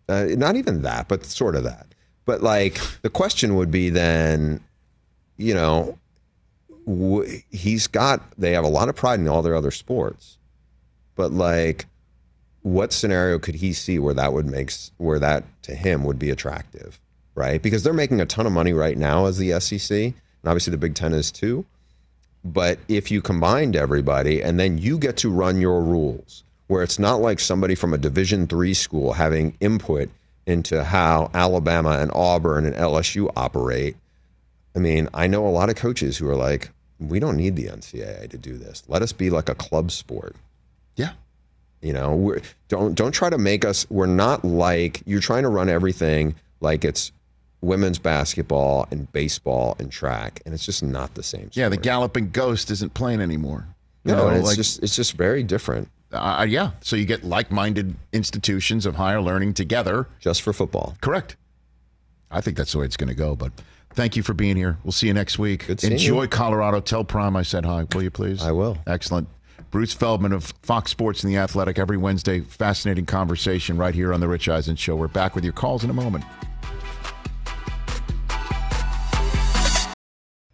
Speaker 9: uh, not even that, but sort of that. But like the question would be then, you know, w- he's got they have a lot of pride in all their other sports, but like, what scenario could he see where that would make where that to him would be attractive, right? Because they're making a ton of money right now as the SEC, and obviously the Big Ten is too. But if you combined everybody and then you get to run your rules, where it's not like somebody from a Division three school having input into how Alabama and Auburn and LSU operate. I mean, I know a lot of coaches who are like, we don't need the NCAA to do this. Let us be like a club sport.
Speaker 1: Yeah.
Speaker 9: You know, we're, don't don't try to make us. We're not like you're trying to run everything like it's women's basketball and baseball and track, and it's just not the same.
Speaker 1: Yeah, the galloping ghost isn't playing anymore. You
Speaker 9: No,
Speaker 1: know,
Speaker 9: it's
Speaker 1: like-
Speaker 9: just it's just very different
Speaker 1: Uh, yeah. So you get like-minded institutions of higher learning together.
Speaker 9: just for football.
Speaker 1: Correct. I think that's the way it's going to go. But thank you for being here. We'll see you next week.
Speaker 9: Good
Speaker 1: Enjoy
Speaker 9: you.
Speaker 1: Colorado. Tell Prime I said hi. Will you please?
Speaker 9: I will.
Speaker 1: Excellent. Bruce Feldman of Fox Sports and the Athletic every Wednesday. Fascinating conversation right here on the Rich Eisen Show. We're back with your calls in a moment.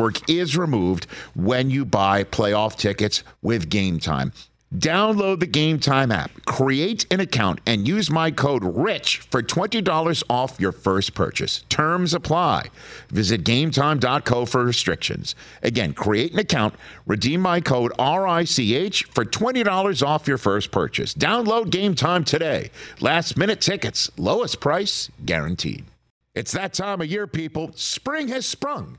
Speaker 1: guesswork is removed when you buy playoff tickets with Game Time. Download the Game Time app, create an account, and use my code RICH for $20 off your first purchase. Terms apply. Visit gametime.co for restrictions. Again, create an account, redeem my code RICH for $20 off your first purchase. Download Game Time today. Last minute tickets, lowest price guaranteed. It's that time of year, people. Spring has sprung,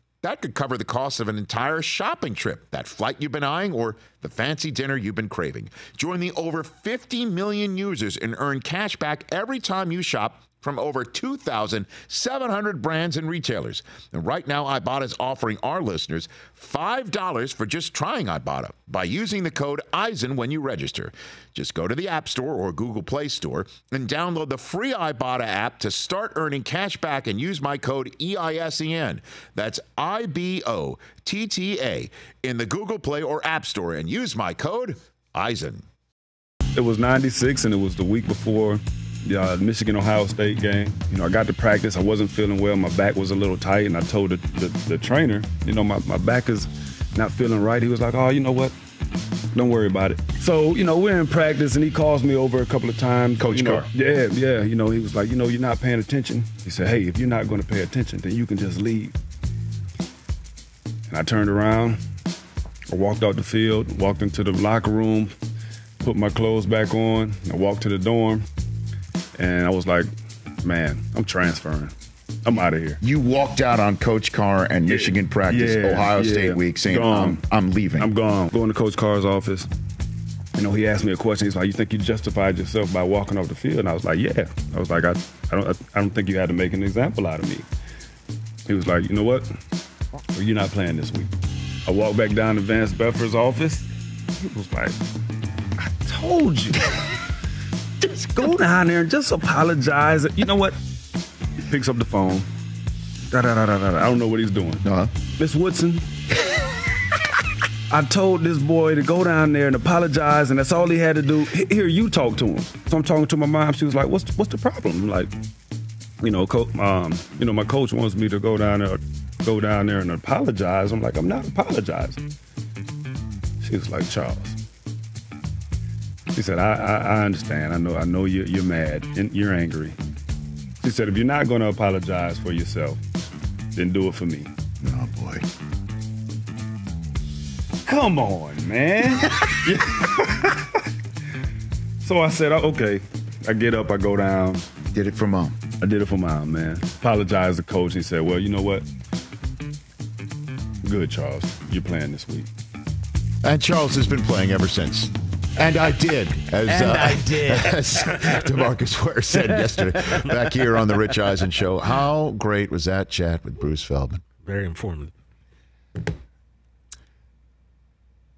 Speaker 1: That could cover the cost of an entire shopping trip, that flight you've been eyeing, or the fancy dinner you've been craving. Join the over 50 million users and earn cash back every time you shop from over 2,700 brands and retailers. And right now, Ibotta is offering our listeners $5 for just trying Ibotta by using the code EISEN when you register. Just go to the App Store or Google Play Store and download the free Ibotta app to start earning cash back and use my code EISEN. That's I B O T T A in the Google Play or App Store and use my code EISEN.
Speaker 10: It was 96, and it was the week before the uh, Michigan Ohio State game. You know, I got to practice. I wasn't feeling well. My back was a little tight, and I told the, the, the trainer, you know, my, my back is not feeling right. He was like, oh, you know what? Don't worry about it. So, you know, we're in practice, and he calls me over a couple of times.
Speaker 5: Coach
Speaker 10: you know,
Speaker 5: Carr.
Speaker 10: Yeah, yeah. You know, he was like, you know, you're not paying attention. He said, hey, if you're not going to pay attention, then you can just leave. And I turned around. I walked out the field, walked into the locker room, put my clothes back on. I walked to the dorm, and I was like, man, I'm transferring. I'm out of here.
Speaker 1: You walked out on Coach Carr and Michigan practice,
Speaker 10: Yeah,
Speaker 1: Ohio
Speaker 10: yeah.
Speaker 1: State week, saying, I'm, I'm leaving.
Speaker 10: I'm gone. Going to Coach Carr's office. You know, he asked me a question. He's like, "You think you justified yourself by walking off the field?" And I was like, "Yeah." I was like, "I, I don't, I don't think you had to make an example out of me." He was like, "You know what? Well, you're not playing this week." I walked back down to Vance Bedford's office. He was like, "I told you, *laughs* just go down there and just apologize." You know what? He picks up the phone. Da, da, da, da, da. I don't know what he's doing.
Speaker 1: Uh-huh.
Speaker 10: Miss Woodson, *laughs* I told this boy to go down there and apologize, and that's all he had to do. Here, you talk to him. So I'm talking to my mom. She was like, "What's what's the problem?" I'm like, you know, co- um, you know, my coach wants me to go down there, go down there and apologize. I'm like, I'm not apologizing. She was like, Charles. She said, I, I, I understand. I know, I know you're, you're mad and you're angry. She said, if you're not going to apologize for yourself, then do it for me.
Speaker 1: oh, boy.
Speaker 10: Come on, man. *laughs* so I said, oh, okay. I get up, I go down.
Speaker 1: Did it for mom.
Speaker 10: I did it for mom, man. Apologized to coach. He said, well, you know what? Good, Charles. You're playing this week.
Speaker 1: And Charles has been playing ever since. And I did, as, uh,
Speaker 3: I did. *laughs*
Speaker 1: as DeMarcus Ware said *laughs* yesterday, back here on the Rich Eisen Show. How great was that chat with Bruce Feldman?
Speaker 5: Very informative.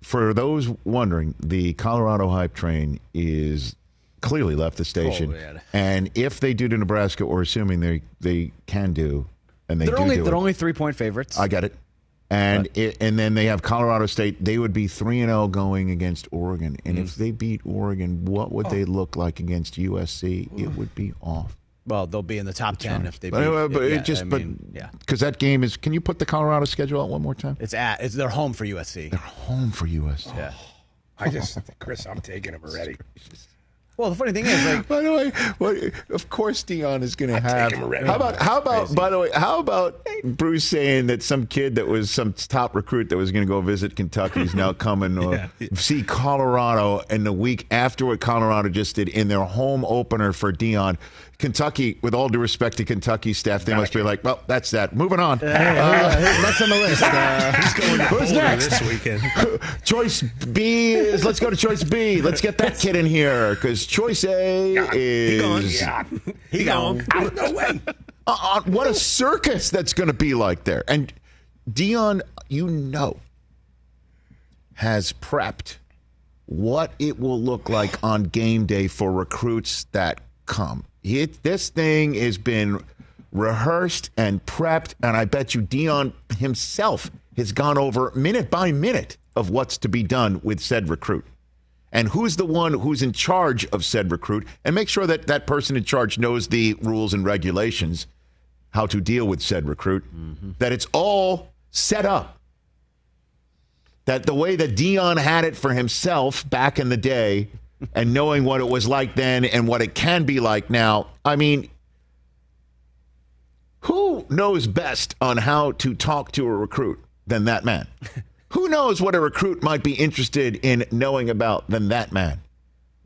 Speaker 1: For those wondering, the Colorado hype train is clearly left the station.
Speaker 3: Oh,
Speaker 1: and if they do to Nebraska, or assuming they they can do, and they
Speaker 3: They're
Speaker 1: do
Speaker 3: only
Speaker 1: do
Speaker 3: they're
Speaker 1: it,
Speaker 3: only three point favorites.
Speaker 1: I get it. And it, and then they have Colorado State. They would be three and zero going against Oregon. And
Speaker 3: Mm.
Speaker 1: if they beat Oregon, what would they look like against USC? It would be off.
Speaker 3: Well, they'll be in the top ten if they.
Speaker 1: But,
Speaker 3: beat,
Speaker 1: uh, but
Speaker 3: yeah,
Speaker 1: it just
Speaker 3: I
Speaker 1: but
Speaker 3: yeah,
Speaker 1: because that game is. Can you put the Colorado schedule out one more time?
Speaker 3: it's at it's their home for USC.
Speaker 1: They're home for USC.
Speaker 3: Yeah.
Speaker 6: I just, *laughs* Chris, I'm taking them already.
Speaker 3: Well, the funny thing is, like, *laughs*
Speaker 1: By the way, what, of course Deion is going to have.
Speaker 6: him already.
Speaker 1: How about how about by the way, how about Bruce saying that some kid that was some top recruit that was going to go visit Kentucky is now *laughs* coming to
Speaker 5: Yeah.
Speaker 1: see Colorado, and the week after what Colorado just did in their home opener for Deion. Kentucky, with all due respect to Kentucky staff, they must be like, well, that's that. Moving on.
Speaker 3: hey, uh, next on the list. Uh,
Speaker 5: He's *laughs* going to
Speaker 1: Who's next?
Speaker 5: this weekend.
Speaker 1: choice B is let's go to choice B. Let's get that kid in here because choice A
Speaker 5: He gone.
Speaker 1: is.
Speaker 5: He gone.
Speaker 6: No way. *laughs*
Speaker 1: Uh, uh, what a circus that's going to be like there. And Deion, you know, has prepped what it will look like on game day for recruits that come. It, this thing has been rehearsed and prepped, and I bet you Deion himself has gone over minute by minute of what's to be done with said recruit and who's the one who's in charge of said recruit? And make sure that that person in charge knows the rules and regulations how to deal with said recruit. Mm-hmm. That it's all set up. That the way that Deion had it for himself back in the day *laughs* and knowing what it was like then and what it can be like now i mean who knows best on how to talk to a recruit than that man *laughs* who knows what a recruit might be interested in knowing about than that man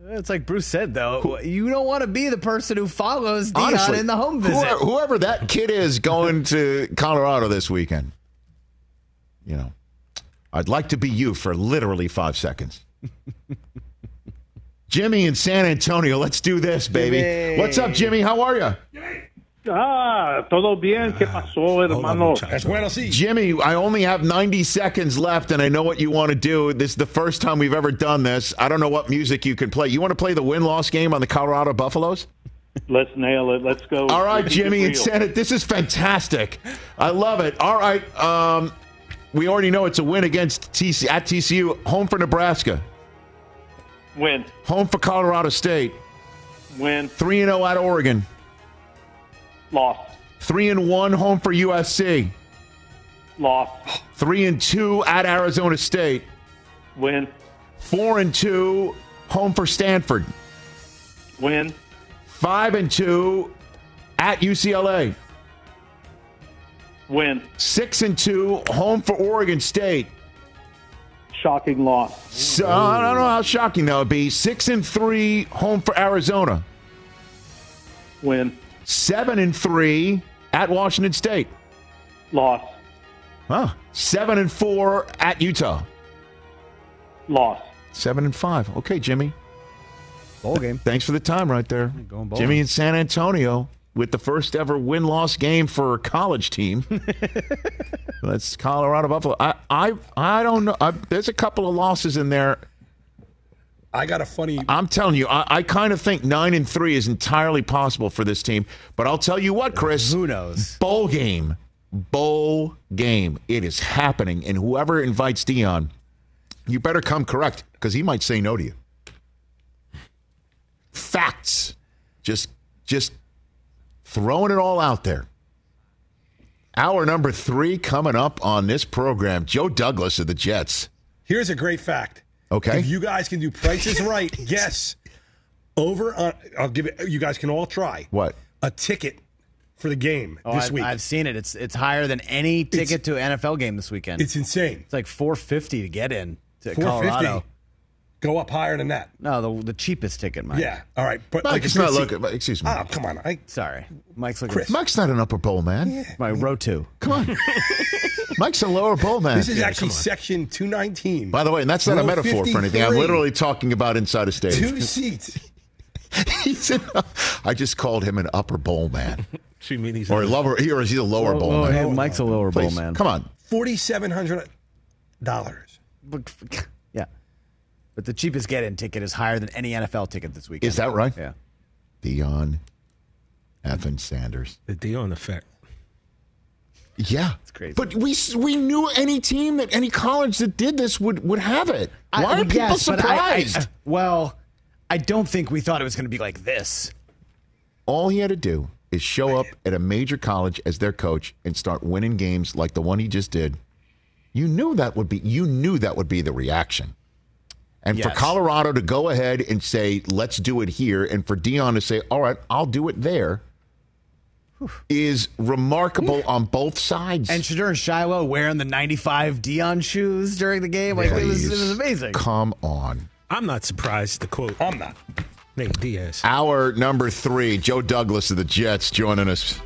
Speaker 3: it's like Bruce said, though. You don't want to be the person who follows Deion
Speaker 1: Honestly,
Speaker 3: in the home visit.
Speaker 1: Whoever, whoever that kid is going to Colorado this weekend, you know, I'd like to be you for literally five seconds. *laughs* Jimmy in San Antonio, let's do this, baby.
Speaker 3: Jimmy.
Speaker 1: What's up, Jimmy? How are you?
Speaker 4: Ah, todo bien. ¿Qué pasó, hermano?
Speaker 6: That's bueno see.
Speaker 1: Jimmy, I only have 90 seconds left, and I know what you want to do. This is the first time we've ever done this. I don't know what music you can play. You want to play the win loss game on the Colorado Buffaloes?
Speaker 4: Let's nail it. Let's go.
Speaker 1: All right,
Speaker 4: Let's keep it
Speaker 1: Jimmy and
Speaker 4: real.
Speaker 1: Senate, this is fantastic. I love it. All right, um, we already know it's a win against TC at TCU. Home for Nebraska.
Speaker 4: Win.
Speaker 1: Home for Colorado State.
Speaker 4: Win.
Speaker 1: Three and zero at Oregon.
Speaker 4: Loss.
Speaker 1: Three and one home for USC.
Speaker 4: Loss.
Speaker 1: Three and two at Arizona State.
Speaker 4: Win.
Speaker 1: Four and two home for Stanford.
Speaker 4: Win.
Speaker 1: Five and two at UCLA.
Speaker 4: Win.
Speaker 1: Six and two home for Oregon State.
Speaker 4: Shocking loss.
Speaker 1: So, I don't know how shocking that would be. Six and three home for Arizona.
Speaker 4: Win.
Speaker 1: Seven and three at Washington State.
Speaker 4: Loss.
Speaker 1: Huh. Seven and four at Utah.
Speaker 4: Loss.
Speaker 1: Seven and five. Okay, Jimmy.
Speaker 3: Bowl game.
Speaker 1: Thanks for the time right there.
Speaker 3: going.
Speaker 1: Jimmy in San Antonio with the first ever win loss game for a college team. *laughs* That's Colorado Buffalo. I I I don't know. I, there's a couple of losses in there.
Speaker 6: I got a funny.
Speaker 1: I'm telling you, I, I kind of think nine and three is entirely possible for this team. But I'll tell you what, Chris.
Speaker 3: Who knows?
Speaker 1: Bowl game. Bowl game. It is happening. And whoever invites Deion, you better come correct because he might say no to you. Facts. Just just throwing it all out there. Hour number three coming up on this program. Joe Douglas of the Jets.
Speaker 6: Here's a great fact.
Speaker 1: Okay.
Speaker 6: If you guys can do prices right, *laughs* guess over. On, I'll give it. You guys can all try
Speaker 1: What?
Speaker 6: a ticket for the game
Speaker 3: Oh,
Speaker 6: this
Speaker 3: I've,
Speaker 6: week.
Speaker 3: I've seen it. It's it's higher than any ticket to an NFL game this weekend.
Speaker 6: it's insane.
Speaker 3: It's like four fifty to get in to
Speaker 6: Four
Speaker 3: Colorado.
Speaker 6: Go up higher than that.
Speaker 3: No, the, the cheapest ticket, Mike.
Speaker 6: Yeah. All right. But
Speaker 1: Mike's
Speaker 6: like,
Speaker 1: not looking. Excuse me.
Speaker 6: Oh, come on. I,
Speaker 3: Sorry, Mike's looking.
Speaker 6: Chris.
Speaker 1: Mike's not an upper bowl man. Yeah.
Speaker 3: My row two.
Speaker 1: Come on. *laughs* Mike's a lower bowl man.
Speaker 6: This is yeah, actually section 219.
Speaker 1: By the way, and that's not a metaphor for anything. I'm literally talking about inside a stage.
Speaker 6: Two seats. *laughs*
Speaker 1: he's in, I just called him an upper bowl man. *laughs*
Speaker 5: she mean he's
Speaker 1: or a lower, he, or is he a lower oh, bowl
Speaker 3: oh,
Speaker 1: man?
Speaker 3: Hey, Mike's a lower
Speaker 1: Please, bowl
Speaker 3: man.
Speaker 1: Come on.
Speaker 3: $4,700 but the cheapest get-in ticket is higher than any NFL ticket this weekend.
Speaker 1: Is that right?
Speaker 3: Yeah.
Speaker 1: Deion Evan Sanders.
Speaker 5: the Deion effect.
Speaker 1: Yeah, it's
Speaker 3: crazy.
Speaker 1: But we we knew any team that any college that did this would would have it. Why
Speaker 3: I-
Speaker 1: are people
Speaker 3: yes, but I- I-
Speaker 1: surprised?
Speaker 3: well, I don't think we thought it was going to be like this.
Speaker 1: All he had to do is show up at a major college as their coach and start winning games like the one he just did. You knew that would be you knew that would be the reaction. And for Colorado to go ahead and say, let's do it here, and for Deion to say, all right, I'll do it there, is remarkable on both sides.
Speaker 3: And Shedeur and Shiloh wearing the 95 Deion shoes during the game. Like, it was, it was amazing.
Speaker 1: Come on.
Speaker 5: I'm not surprised to quote
Speaker 6: I'm not.
Speaker 5: Nate Diaz.
Speaker 1: Hour number three, Joe Douglas of the Jets, joining us.